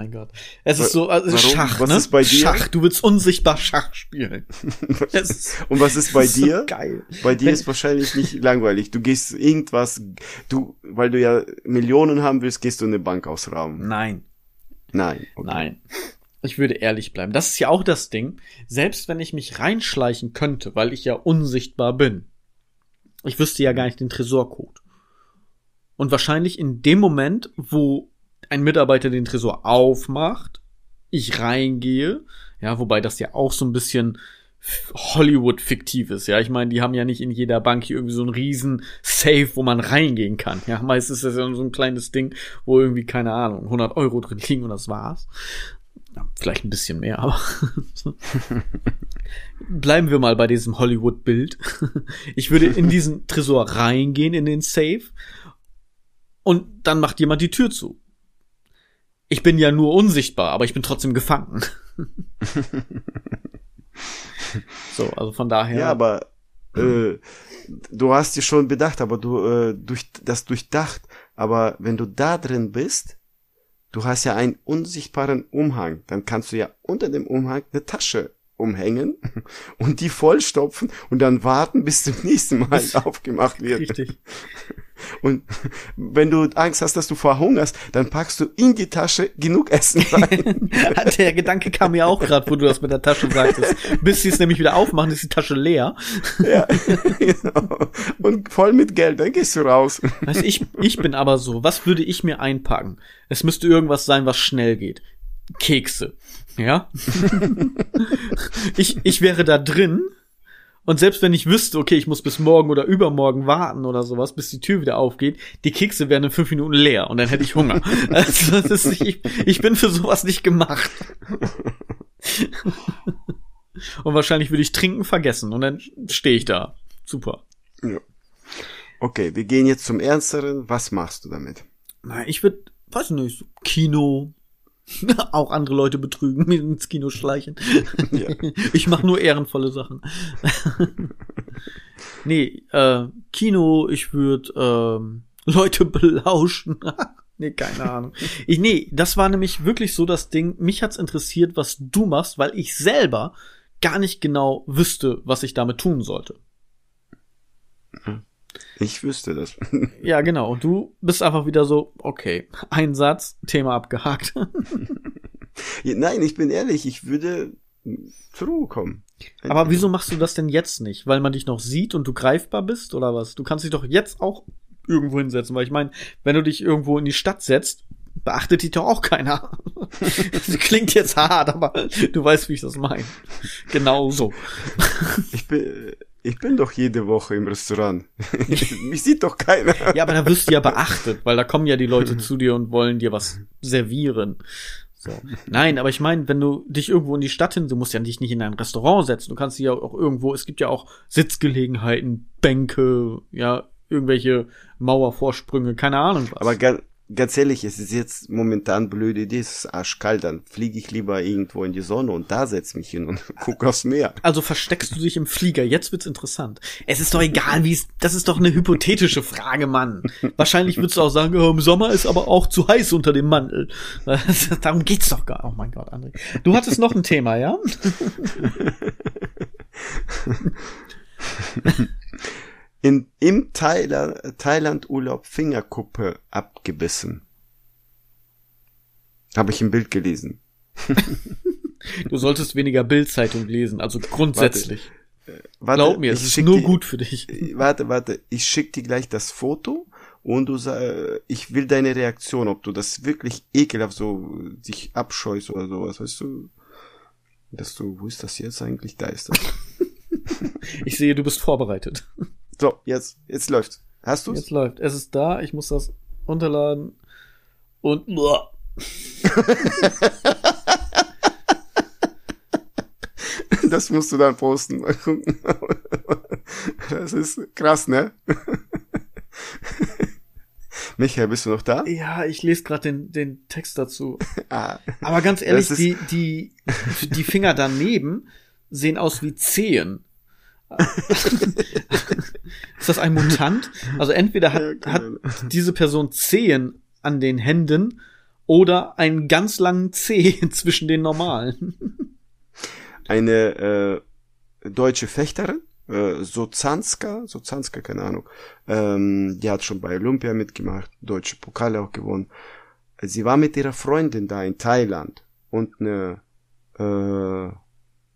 Mein Gott. Es ist so, also Warum? Schach, was ne? Ist bei dir? Schach, du willst unsichtbar Schach spielen. Und was ist bei dir? So geil. Bei dir Wenn, ist wahrscheinlich nicht langweilig. Du gehst irgendwas, du, weil du ja Millionen haben willst, gehst du in eine Bank ausrauben. Nein. Nein. Okay. Nein. Ich würde ehrlich bleiben. Das ist ja auch das Ding. Selbst wenn ich mich reinschleichen könnte, weil ich ja unsichtbar bin, ich wüsste ja gar nicht den Tresorcode. Und wahrscheinlich in dem Moment, wo ein Mitarbeiter den Tresor aufmacht, ich reingehe, ja, wobei das ja auch so ein bisschen Hollywood-fiktiv ist, ja. Ich meine, die haben ja nicht in jeder Bank hier irgendwie so einen riesen Safe, wo man reingehen kann. Ja, meistens ist das ja so ein kleines Ding, wo irgendwie, keine Ahnung, 100 Euro drin liegen und das war's. Ja, vielleicht ein bisschen mehr, aber bleiben wir mal bei diesem Hollywood-Bild. Ich würde in diesen Tresor reingehen, in den Safe, und dann macht jemand die Tür zu ich bin ja nur unsichtbar, aber ich bin trotzdem gefangen. so, also von daher. Ja, aber äh, du hast dir schon bedacht, aber du äh, durch das durchdacht. Aber wenn du da drin bist, du hast ja einen unsichtbaren Umhang, dann kannst du ja unter dem Umhang eine Tasche umhängen und die vollstopfen und dann warten, bis zum nächsten Mal aufgemacht wird. Richtig. Und wenn du Angst hast, dass du verhungerst, dann packst du in die Tasche genug Essen rein. der Gedanke kam mir auch gerade, wo du das mit der Tasche sagtest. Bis sie es nämlich wieder aufmachen, ist die Tasche leer. ja, genau. Und voll mit Geld, dann gehst du raus. Weißt, ich, ich bin aber so, was würde ich mir einpacken? Es müsste irgendwas sein, was schnell geht. Kekse. Ja? ich, ich wäre da drin und selbst wenn ich wüsste, okay, ich muss bis morgen oder übermorgen warten oder sowas, bis die Tür wieder aufgeht, die Kekse wären in fünf Minuten leer und dann hätte ich Hunger. also, ist, ich, ich bin für sowas nicht gemacht. und wahrscheinlich würde ich trinken vergessen und dann stehe ich da. Super. Ja. Okay, wir gehen jetzt zum Ernsteren. Was machst du damit? Na, ich würde, weiß nicht, Kino, auch andere Leute betrügen, mir ins Kino schleichen. Ja. Ich mache nur ehrenvolle Sachen. nee, äh, Kino, ich würde ähm, Leute belauschen. nee, keine Ahnung. Ich, nee, das war nämlich wirklich so das Ding. Mich hat's interessiert, was du machst, weil ich selber gar nicht genau wüsste, was ich damit tun sollte. Ich wüsste das. Ja, genau. Und du bist einfach wieder so, okay, ein Satz, Thema abgehakt. Nein, ich bin ehrlich, ich würde zur Ruhe kommen. Aber wieso machst du das denn jetzt nicht? Weil man dich noch sieht und du greifbar bist oder was? Du kannst dich doch jetzt auch irgendwo hinsetzen, weil ich meine, wenn du dich irgendwo in die Stadt setzt, beachtet dich doch auch keiner. Das klingt jetzt hart, aber du weißt, wie ich das meine. Genau so. Ich bin, ich bin doch jede Woche im Restaurant. Mich sieht doch keiner. Ja, aber da wirst du ja beachtet, weil da kommen ja die Leute zu dir und wollen dir was servieren. So. Nein, aber ich meine, wenn du dich irgendwo in die Stadt hin, du musst ja dich nicht in ein Restaurant setzen, du kannst dich ja auch irgendwo, es gibt ja auch Sitzgelegenheiten, Bänke, ja, irgendwelche Mauervorsprünge, keine Ahnung was. Aber ganz ehrlich, es ist jetzt momentan blöde Idee, es ist arschkalt, dann fliege ich lieber irgendwo in die Sonne und da setz mich hin und guck aufs Meer. Also versteckst du dich im Flieger. Jetzt wird's interessant. Es ist doch egal, wie es. Das ist doch eine hypothetische Frage, Mann. Wahrscheinlich würdest du auch sagen, oh, im Sommer ist aber auch zu heiß unter dem Mantel. Darum geht's doch gar. Oh mein Gott, André. Du hattest noch ein Thema, ja? In, Im Thailand, Thailand Urlaub Fingerkuppe abgebissen. Habe ich im Bild gelesen. Du solltest weniger Bildzeitung lesen, also grundsätzlich. Warte, Glaub mir, es ist nur dir- gut für dich. Warte, warte, ich schick dir gleich das Foto und du sag, ich will deine Reaktion, ob du das wirklich ekelhaft so dich abscheust oder sowas, weißt du? Dass du, wo ist das jetzt eigentlich? Da ist das. Ich sehe, du bist vorbereitet. So, jetzt, jetzt läuft's. Hast du's? Jetzt läuft. Es ist da, ich muss das runterladen und Das musst du dann posten. Das ist krass, ne? Michael, bist du noch da? ja, ich lese gerade den, den Text dazu. Ah, Aber ganz ehrlich, die, die, die Finger daneben sehen aus wie Zehen. ist das ein Mutant? Also entweder hat, Ja, hat diese Person Zehen an den Händen oder einen ganz langen Zeh zwischen den normalen. eine äh, deutsche Fechterin, äh, Sozanska, Sozanska, keine Ahnung, ähm, die hat schon bei Olympia mitgemacht, deutsche Pokale auch gewonnen. Sie war mit ihrer Freundin da in Thailand und eine äh,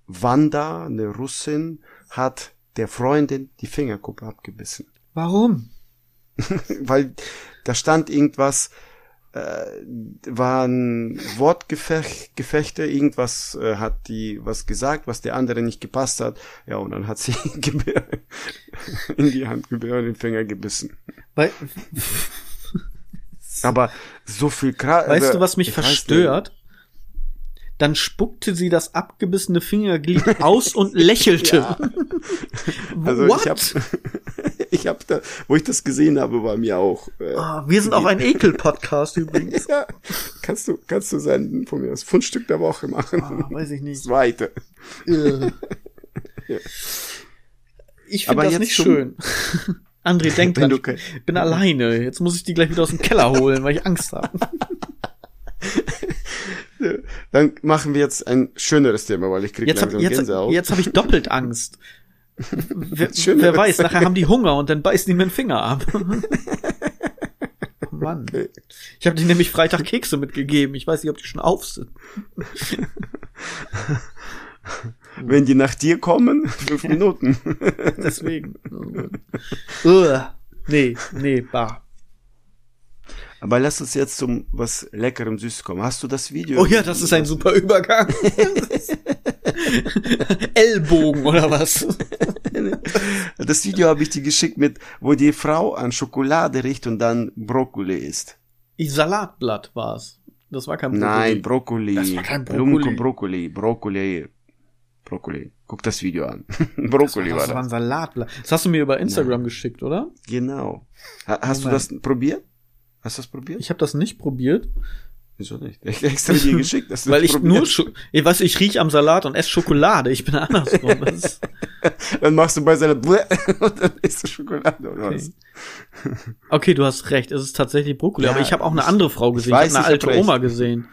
Wanda, eine Russin, hat der Freundin die Fingerkuppe abgebissen. Warum? Weil da stand irgendwas, äh, waren Wortgefechte, Gefechte, irgendwas äh, hat die was gesagt, was der andere nicht gepasst hat. Ja, und dann hat sie in die Hand und den Finger gebissen. Weil, Aber so viel krass. weißt du, was mich verstört? Dann spuckte sie das abgebissene Fingerglied aus und lächelte. Ja. Also What? ich habe, ich habe da, wo ich das gesehen habe, war mir auch. Äh, Ah, wir sind auch ein Ekel-Podcast übrigens. ja, kannst du, kannst du senden von mir das Fundstück der Woche machen. Ah, weiß ich nicht. Zweite. Äh. Ich finde das nicht schön. André, denk dran, ich bin alleine. Jetzt muss ich die gleich wieder aus dem Keller holen, weil ich Angst habe. Dann machen wir jetzt ein schöneres Thema, weil ich krieg Jetzt, hab, langsam jetzt, Gänsehaut. jetzt habe ich doppelt Angst. Wer, wer weiß, nachher haben die Hunger und dann beißen die mir den Finger ab. Mann. Okay. Ich habe dir nämlich Freitag Kekse mitgegeben. Ich weiß nicht, ob die schon auf sind. Wenn die nach dir kommen, fünf Minuten. Deswegen. Uah. nee, nee, bah. Aber lass uns jetzt zum was leckerem Süß kommen. Hast du das Video? Oh ja, das ist ein super Übergang. Ellbogen oder was? Das Video habe ich dir geschickt mit, wo die Frau an Schokolade riecht und dann Brokkoli isst. Ich Salatblatt war's. Das war kein Brokkoli. Nein, Brokkoli. Das war kein Brokkoli. Blumenkohl, Brokkoli. Brokkoli. Brokkoli. Guck das Video an. Brokkoli das war war ein das. Salatblatt. Das hast du mir über Instagram geschickt, oder? Genau. Ha- Hast du Moment. das probiert? Hast du das probiert? Ich habe das nicht probiert, Wieso nicht? Ich hab extra dir geschickt. Dass du weil ich probiert. nur, Scho ich weiß, ich riech am Salat und esse Schokolade. Ich bin andersrum. Dann machst du bei seiner Bleh und dann isst du Schokolade oder was? okay, du hast recht. Es ist tatsächlich Brokkoli. Ja, aber ich habe auch eine ich- andere Frau ich gesehen. weiß, ich habe ich eine hab alte recht. Oma gesehen.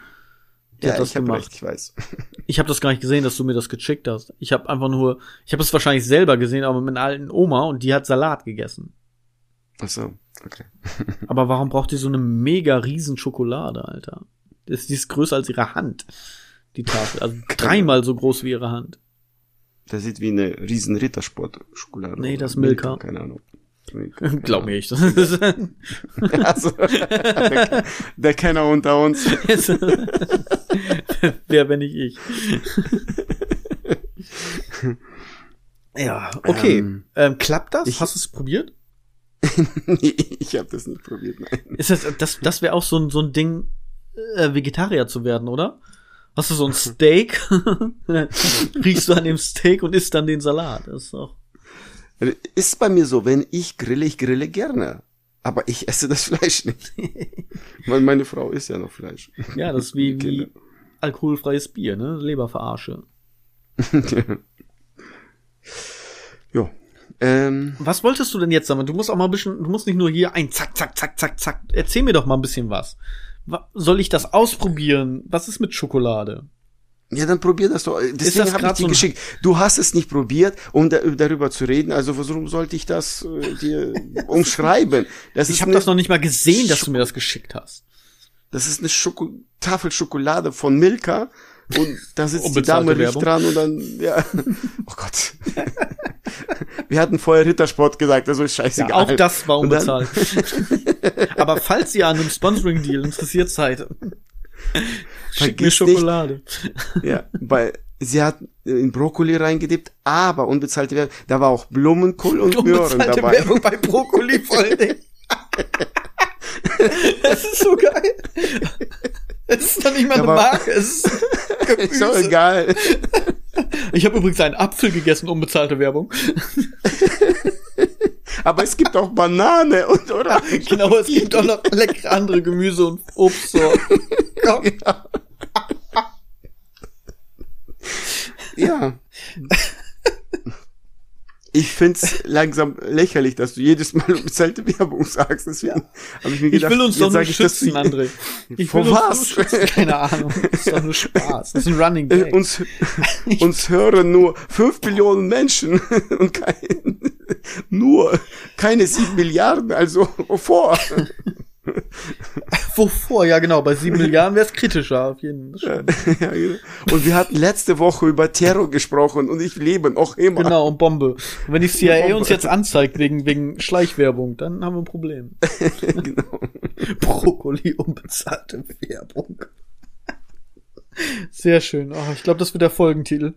Die hat das ich hab gemacht. recht, ich weiß. Ich habe das gar nicht gesehen, dass du mir das geschickt hast. Ich habe einfach nur, ich habe es wahrscheinlich selber gesehen, aber mit einer alten Oma und die hat Salat gegessen. Ach so, okay. Aber warum braucht die so eine mega riesen Schokolade, Alter? Das, die ist größer als ihre Hand, die Tafel. Also dreimal so groß wie ihre Hand. Das sieht wie eine riesen Rittersport-Schokolade. Nee, das ist Milka. Keine Ahnung. Milka, Glaub mir, ich. Das ist also, der, der Kenner unter uns. Wer bin ich ich? ja, okay. Ähm, ähm, klappt das? Hast du es probiert? nee, ich habe das nicht probiert, nein. Ist das, das, das wäre auch so ein, so ein Ding, äh, Vegetarier zu werden, oder? Hast du so ein Steak, riechst du an dem Steak und isst dann den Salat. Das ist auch. Ist bei mir so, wenn ich grille, ich grille gerne. Aber ich esse das Fleisch nicht. Weil meine Frau isst ja noch Fleisch. Ja, das ist wie, wie alkoholfreies Bier, ne? Leberverarsche. ja. Ähm, Was wolltest du denn jetzt sagen? Du musst auch mal ein bisschen, du musst nicht nur hier ein Zack, Zack, Zack, Zack, Zack. Erzähl mir doch mal ein bisschen was. Wa- Soll ich das ausprobieren? Was ist mit Schokolade? ja, dann probier das doch. Deswegen habe ich dir so geschickt. Du hast es nicht probiert, um da, darüber zu reden. Also warum sollte ich das äh, dir umschreiben? Das Ich habe das noch nicht mal gesehen, dass du mir das geschickt hast. Das ist eine Schoko Tafel Schokolade von Milka und da sitzt die Unbezahlte Dame Werbung. riecht dran und dann, ja. Oh Gott. Wir hatten vorher Rittersport gesagt, also ist Ja, scheißegal. auch das war unbezahlt. Aber falls ihr an einem Sponsoring-Deal interessiert seid, schickt mir Vergiss nicht- Schokolade. Ja, weil sie hat in Brokkoli reingedippt, aber unbezahlte Werbung, da war auch Blumenkohl und Möhren Unbezahlte dabei. Werbung bei Brokkoli Dingen. Das ist so geil. Es ist doch nicht mal eine Marke, es ist Ist doch Gemüse. egal. Ich habe übrigens einen Apfel gegessen, unbezahlte Werbung. Aber es gibt auch Banane und oder? Genau, es gibt auch noch leckere andere Gemüse und Obstsorten. Komm. Ja. Ich find's langsam lächerlich, dass du jedes Mal unbezahlte Werbung sagst. Deswegen habe ich mir Ich gedacht, will uns doch nur sag ich schützen, André. Ich Vor will uns was? nur schützen. Keine Ahnung. Das ist doch nur Spaß. Das ist ein Running Äh, Gag. uns, uns hören nur fünf Millionen Menschen und kein, nur keine sieben Milliarden, also wovor? Wovor? Ja, genau. Bei sieben Milliarden wäre es kritischer. Auf jeden Fall. Ja, genau. und wir hatten letzte Woche über Terror gesprochen und ich lebe noch immer. Genau, und Bombe. Und wenn die CIA Bombe. uns jetzt anzeigt wegen, wegen Schleichwerbung, dann haben wir ein Problem. genau. Brokkoli unbezahlte Werbung. Sehr schön. Oh, ich glaube, das wird der Folgentitel.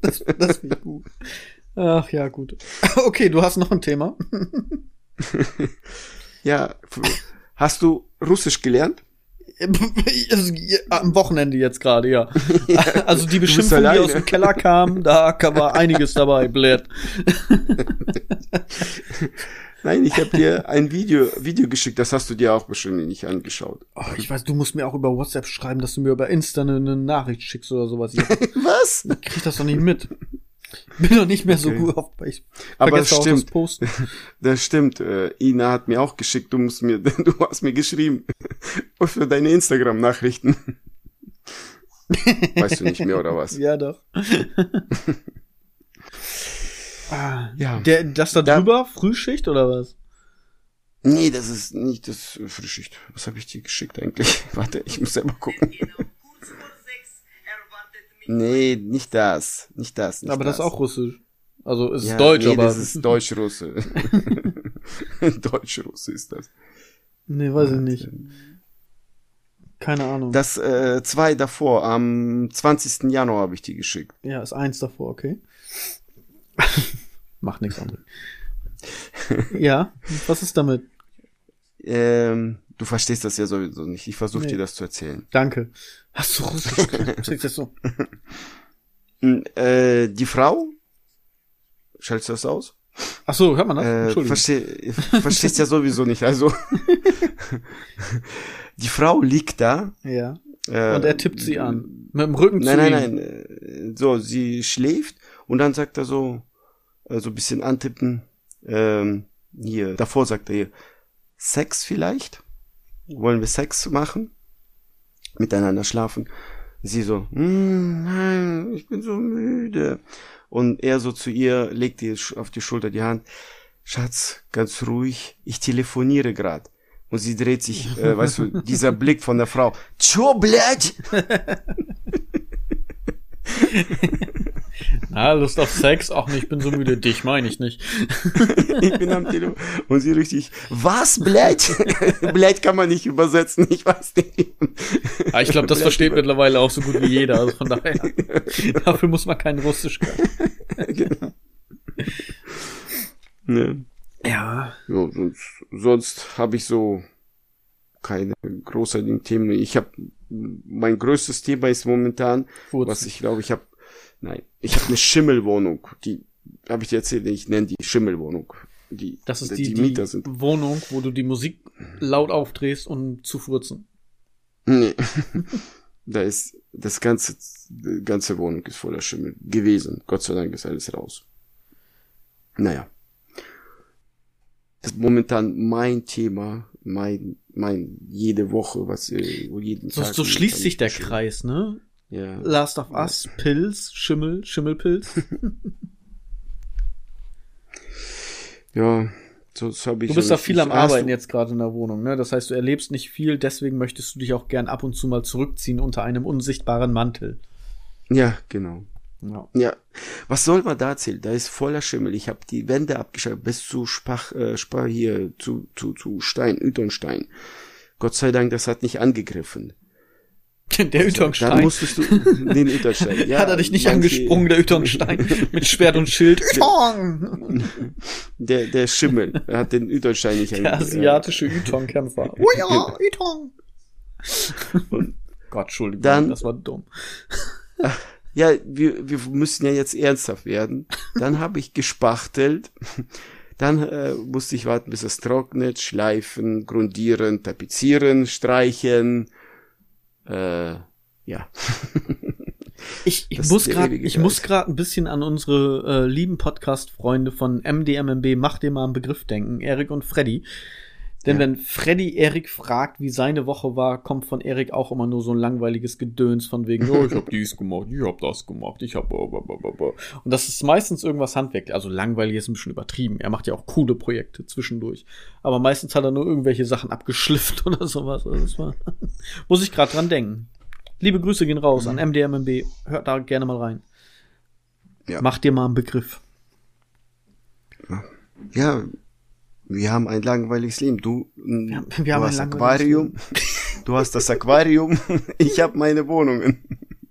Das, das finde ich gut. Ach ja, gut. Okay, du hast noch ein Thema. Ja, hast du Russisch gelernt? Also, Am Wochenende jetzt gerade, ja. Also die Beschimpfung, die aus dem Keller kam, da war einiges dabei, blöd. Nein, ich habe dir ein Video, Video geschickt, das hast du dir auch bestimmt nicht angeschaut. Oh, ich weiß, du musst mir auch über WhatsApp schreiben, dass du mir über Insta eine, eine Nachricht schickst oder sowas. Ich Was? krieg das doch nicht mit. Bin doch nicht mehr so Okay. gut auf. Ich Aber das stimmt. Posten. Das stimmt. Äh, Ina hat mir auch geschickt, du musst mir, du hast mir geschrieben für deine Instagram-Nachrichten. Weißt du nicht mehr oder was? Ja, doch. ah, Ja. Der, das da Da- drüber, Frühschicht oder was? Nee, das ist nicht das äh, Frühschicht. Was habe ich dir geschickt eigentlich? Warte, ich muss selber gucken. Nee, nicht das. Nicht das. Nicht aber das ist auch Russisch. Also es ist Ja, Deutsch, nee, aber. Das ist Deutsch-Russe. Deutsch-Russe ist das. nee, weiß ich nicht. Keine Ahnung. Das äh, zwei davor, am 20. Januar habe ich die geschickt. ja, ist eins davor, okay. Macht nichts anderes. ja, was ist damit? Ähm, du verstehst das ja sowieso nicht. Ich versuche Nee. dir das zu erzählen. Danke. Hast du Russisch? Schickst das so? Mm, Äh, die Frau, schaltest du das aus? Ach so, hört man das? Äh, Entschuldigung. versteh, verstehst ja sowieso nicht. Also die Frau liegt da. Ja. Äh, Und er tippt sie an. Mit dem Rücken Nein, zu nein, ihm. nein. äh, So, sie schläft und dann sagt er so, äh, so ein bisschen antippen. Ähm, hier, davor sagt er hier, Sex vielleicht? Wollen wir Sex machen? Miteinander schlafen? Sie so, "Hm, nein, ich bin so müde. Und er so zu ihr legt Sch- auf die Schulter die Hand. Schatz, ganz ruhig, ich telefoniere grad. Und sie dreht sich, äh, weißt du, dieser Blick von der Frau. Tscho, blöd! Na, Lust auf Sex? Ach nee, ich bin so müde. Dich meine ich nicht. ich bin am Telefon. Und sie richtig, was, blöd? blöd kann man nicht übersetzen, ich weiß nicht. Ja, ich glaube, das Blöd versteht über- mittlerweile auch so gut wie jeder. Also von daher, dafür muss man kein Russisch können. genau. Ne. Ja. Ja, sonst sonst habe ich so keine großartigen Themen. Ich habe mein größtes Thema ist momentan, Furzen. was ich glaube, ich habe nein, ich habe eine Schimmelwohnung. Die habe ich dir erzählt, ich nenne die Schimmelwohnung. Die Das ist die, die, Mieter sind. Wohnung, wo du die Musik laut aufdrehst und zu furzen. Nee. da ist das ganze die ganze Wohnung ist voller Schimmel gewesen. Gott sei Dank ist alles raus. Naja. Das ist momentan mein Thema, mein, mein, jede Woche, was, äh, wo jeden So, Tag. so schließt sich der Schimmel. Kreis, ne? Ja. Last of Us, Pilz, Schimmel, Schimmelpilz. Ja, so das habe ich. Du bist ja da viel am Hast Arbeiten jetzt gerade in der Wohnung, ne? Das heißt, du erlebst nicht viel, deswegen möchtest du dich auch gern ab und zu mal zurückziehen unter einem unsichtbaren Mantel. Ja, genau. Ja. Ja, was soll man da erzählen? Da ist voller Schimmel. Ich habe die Wände abgeschaltet bis zu Spach, äh, Spach hier zu zu zu Stein, Utonstein. Gott sei Dank, das hat nicht angegriffen. Der Dann Ütongstein. musstest du den Utonstein. Ja, Hat er dich nicht manche- angesprungen, der Ütongstein, mit Schwert und Schild? Ütong! Der der Schimmel er hat den Utonstein nicht Der asiatische Ytong-Kämpfer. Oh ja, Ytong! Gott, Entschuldigung, Dann- das war dumm. Ja, wir, wir müssen ja jetzt ernsthaft werden. Dann habe ich gespachtelt. Dann äh, musste ich warten, bis es trocknet, schleifen, grundieren, tapezieren, streichen. Äh, ja. Ich, ich muss gerade, ich muss gerade ein bisschen an unsere äh, lieben Podcast-Freunde von MDMMB Mach dir mal einen Begriff denken, Erik und Freddy. Denn Ja. wenn Freddy Erik fragt, wie seine Woche war, kommt von Erik auch immer nur so ein langweiliges Gedöns von wegen, oh, ich hab dies gemacht, ich hab das gemacht, ich hab blablabla. und das ist meistens irgendwas Handwerk, also langweilig ist ein bisschen übertrieben. Er macht ja auch coole Projekte zwischendurch, aber meistens hat er nur irgendwelche Sachen abgeschliffen oder sowas. Also das war, muss ich gerade dran denken. Liebe Grüße gehen raus an MDMMB. Hört da gerne mal rein. Ja. Mach dir mal einen Begriff. Ja, wir haben ein langweiliges Leben. Du, wir haben- wir du hast langweiliges Aquarium. Du hast das Aquarium. Ich habe meine Wohnungen.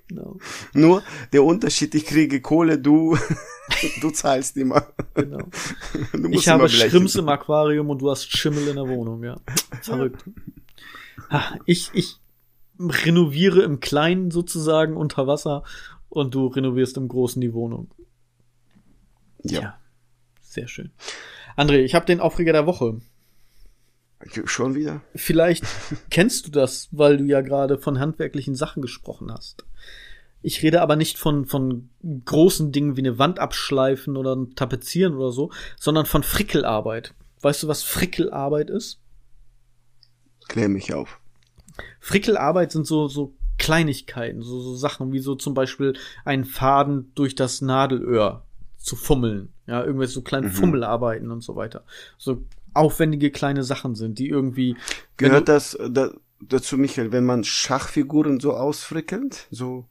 Genau. Nur der Unterschied, ich kriege Kohle, du, du zahlst immer. genau. Ich habe. Schrimps im Aquarium und du hast Schimmel in der Wohnung, ja. Verrückt. Ich, ich renoviere im Kleinen sozusagen unter Wasser und du renovierst im Großen die Wohnung. Ja. Sehr schön. André, ich habe den Aufreger der Woche. Schon wieder? Vielleicht kennst du das, weil du ja gerade von handwerklichen Sachen gesprochen hast. Ich rede aber nicht von, von großen Dingen wie eine Wand abschleifen oder ein tapezieren oder so, sondern von Frickelarbeit. Weißt du, was Frickelarbeit ist? Klär mich auf. Frickelarbeit sind so, so Kleinigkeiten, so, so Sachen wie so zum Beispiel einen Faden durch das Nadelöhr zu fummeln. Ja, irgendwelche so kleine Mhm. Fummelarbeiten und so weiter. So aufwendige kleine Sachen sind, die irgendwie. Gehört das da, dazu, Michael, wenn man Schachfiguren so ausfrickelt? So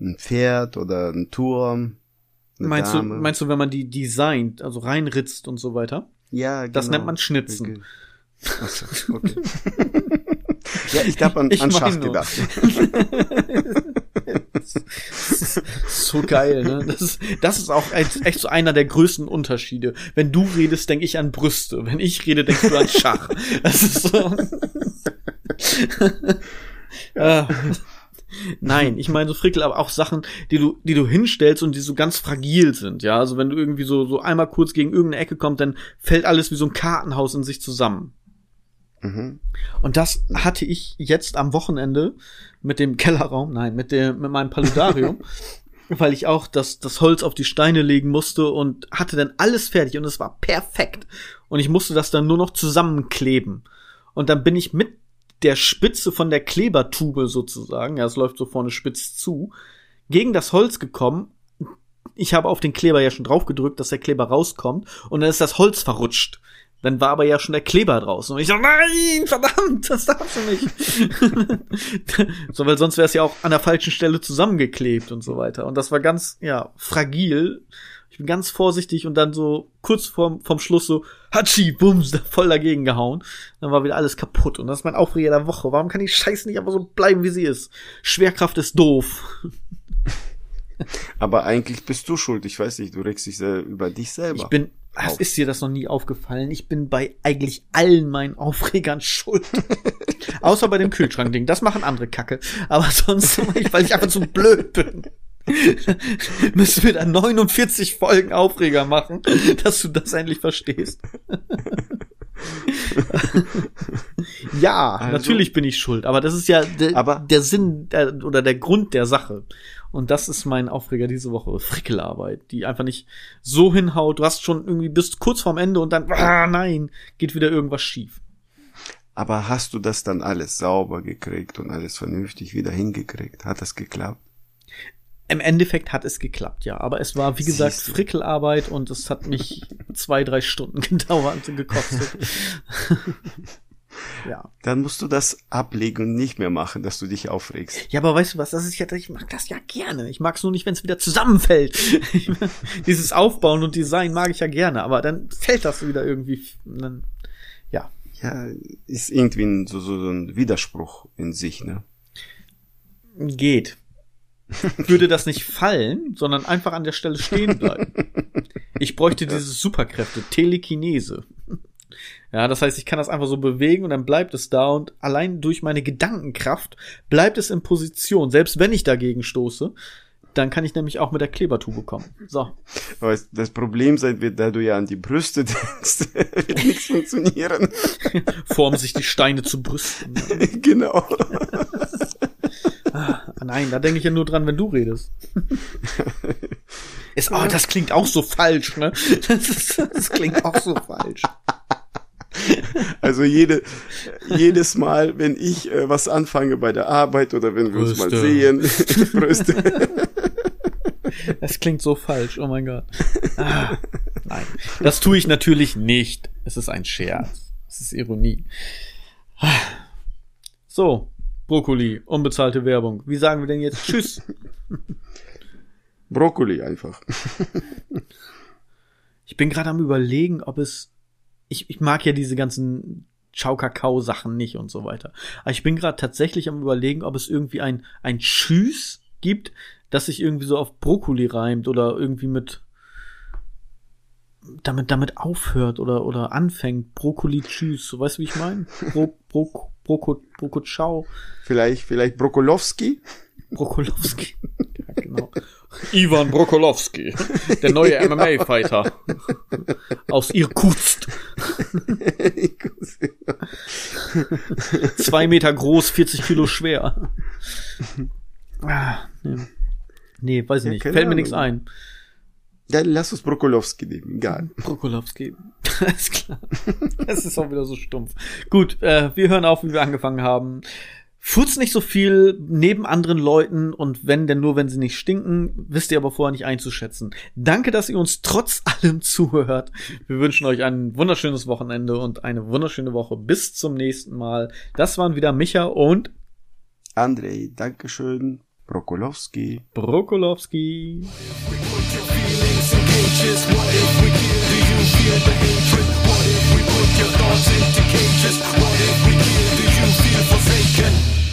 ein Pferd oder ein Turm? Meinst du, meinst du, wenn man die designt, also reinritzt und so weiter? ja, das genau. nennt man Schnitzen. Okay. Ach so, okay. ja, ich habe an, Ich an Schach gedacht. so geil, ne? Das ist, das ist auch echt so einer der größten Unterschiede. Wenn du redest, denke ich an Brüste. Wenn ich rede, denkst du an Schach. Das ist so. Äh, Nein, ich meine so Frickel, aber auch Sachen, die du, die du hinstellst und die so ganz fragil sind, ja. Also wenn du irgendwie so, so einmal kurz gegen irgendeine Ecke kommst, dann fällt alles wie so ein Kartenhaus in sich zusammen. Mhm. Und das hatte ich jetzt am Wochenende mit dem Kellerraum, nein, mit dem, mit meinem Paludarium, weil ich auch das, das Holz auf die Steine legen musste und hatte dann alles fertig und es war perfekt. Und ich musste das dann nur noch zusammenkleben. Und dann bin ich mit der Spitze von der Klebertube sozusagen, ja, es läuft so vorne spitz zu, gegen das Holz gekommen, ich habe auf den Kleber ja schon drauf gedrückt, dass der Kleber rauskommt und dann ist das Holz verrutscht. Dann war aber ja schon der Kleber draußen. Und ich so, nein, verdammt, das darfst du nicht. so, weil sonst wäre es ja auch an der falschen Stelle zusammengeklebt und so weiter. Und das war ganz, ja, fragil. Ich bin ganz vorsichtig und dann so kurz vorm, vom Schluss so, Hatschi, bums, da voll dagegen gehauen. Dann war wieder alles kaputt. Und das ist mein Aufreger der Woche. Warum kann die Scheiße nicht einfach so bleiben, wie sie ist? Schwerkraft ist doof. Aber eigentlich bist du schuld. Ich weiß nicht, du regst dich sehr über dich selber. Ich bin, auf. ist dir das noch nie aufgefallen? Ich bin bei eigentlich allen meinen Aufregern schuld. Außer bei dem Kühlschrankding. Das machen andere Kacke. Aber sonst, weil ich einfach zu blöd bin. Müssen wir da 49 Folgen Aufreger machen, dass du das endlich verstehst. ja, Also- natürlich bin ich schuld, aber das ist ja de, Aber- der Sinn der, oder der Grund der Sache. Und das ist mein Aufreger diese Woche. Frickelarbeit, die einfach nicht so hinhaut. Du hast schon irgendwie bist kurz vorm Ende und dann, ah, nein, geht wieder irgendwas schief. Aber hast du das dann alles sauber gekriegt und alles vernünftig wieder hingekriegt? Hat das geklappt? Im Endeffekt hat es geklappt, ja. Aber es war, wie gesagt. Frickelarbeit und es hat mich zwei, drei Stunden gedauert und gekostet. ja. Dann musst du das ablegen und nicht mehr machen, dass du dich aufregst. Ja, aber weißt du was, das ist ja, ich mag das ja gerne. Ich mag es nur nicht, wenn es wieder zusammenfällt. Dieses Aufbauen und Design mag ich ja gerne, aber dann fällt das wieder irgendwie. Dann, ja. Ja, ist irgendwie ein, so, so, so ein Widerspruch in sich, ne? Geht. Würde das nicht fallen, sondern einfach an der Stelle stehen bleiben. Ich bräuchte diese Superkräfte, Telekinese. Ja, das heißt, ich kann das einfach so bewegen und dann bleibt es da und allein durch meine Gedankenkraft bleibt es in Position. Selbst wenn ich dagegen stoße, dann kann ich nämlich auch mit der Klebertube kommen. So. Aber das Problem sein wird, da du ja an die Brüste denkst, wird nichts funktionieren. Formen sich die Steine zu Brüsten. genau. Ah, nein, da denke ich ja nur dran, wenn du redest. Ist, oh, das klingt auch so falsch, ne? Das, ist, das klingt auch so falsch. Also jede, jedes Mal, wenn ich äh, was anfange bei der Arbeit oder wenn wir uns mal Brüste. sehen, Brüste. Das klingt so falsch, oh mein Gott. Ah, nein, das tue ich natürlich nicht. Es ist ein Scherz. Es ist Ironie. Ah. So, Brokkoli, unbezahlte Werbung. Wie sagen wir denn jetzt Tschüss? Brokkoli einfach. Ich bin gerade am überlegen, ob es. Ich, ich mag ja diese ganzen Ciao-Kakao-Sachen nicht und so weiter. Aber ich bin gerade tatsächlich am überlegen, ob es irgendwie ein, ein Tschüss gibt, das sich irgendwie so auf Brokkoli reimt oder irgendwie mit damit damit aufhört oder oder anfängt. Brokkoli Tschüss. So weißt du wie ich meine? Bro, Bro, Broko Broko Ciao Vielleicht, vielleicht Brokkolowski? Brokolowski ja, genau Ivan Brokolowski der neue MMA Fighter aus Irkutsk zwei Meter groß 40 Kilo schwer ah, nee. nee weiß ich Ja, nicht fällt mir nichts Ahnung. ein Dann lass uns Brokkolowski nehmen, egal. Brokolowski. Alles klar. Es ist auch wieder so stumpf. Gut, äh, wir hören auf, wie wir angefangen haben. Furzt nicht so viel neben anderen Leuten und wenn denn nur, wenn sie nicht stinken, wisst ihr aber vorher nicht einzuschätzen. Danke, dass ihr uns trotz allem zuhört. Wir wünschen euch ein wunderschönes Wochenende und eine wunderschöne Woche. Bis zum nächsten Mal. Das waren wieder Micha und Andrei, Dankeschön. Brokolowski. cages. What American.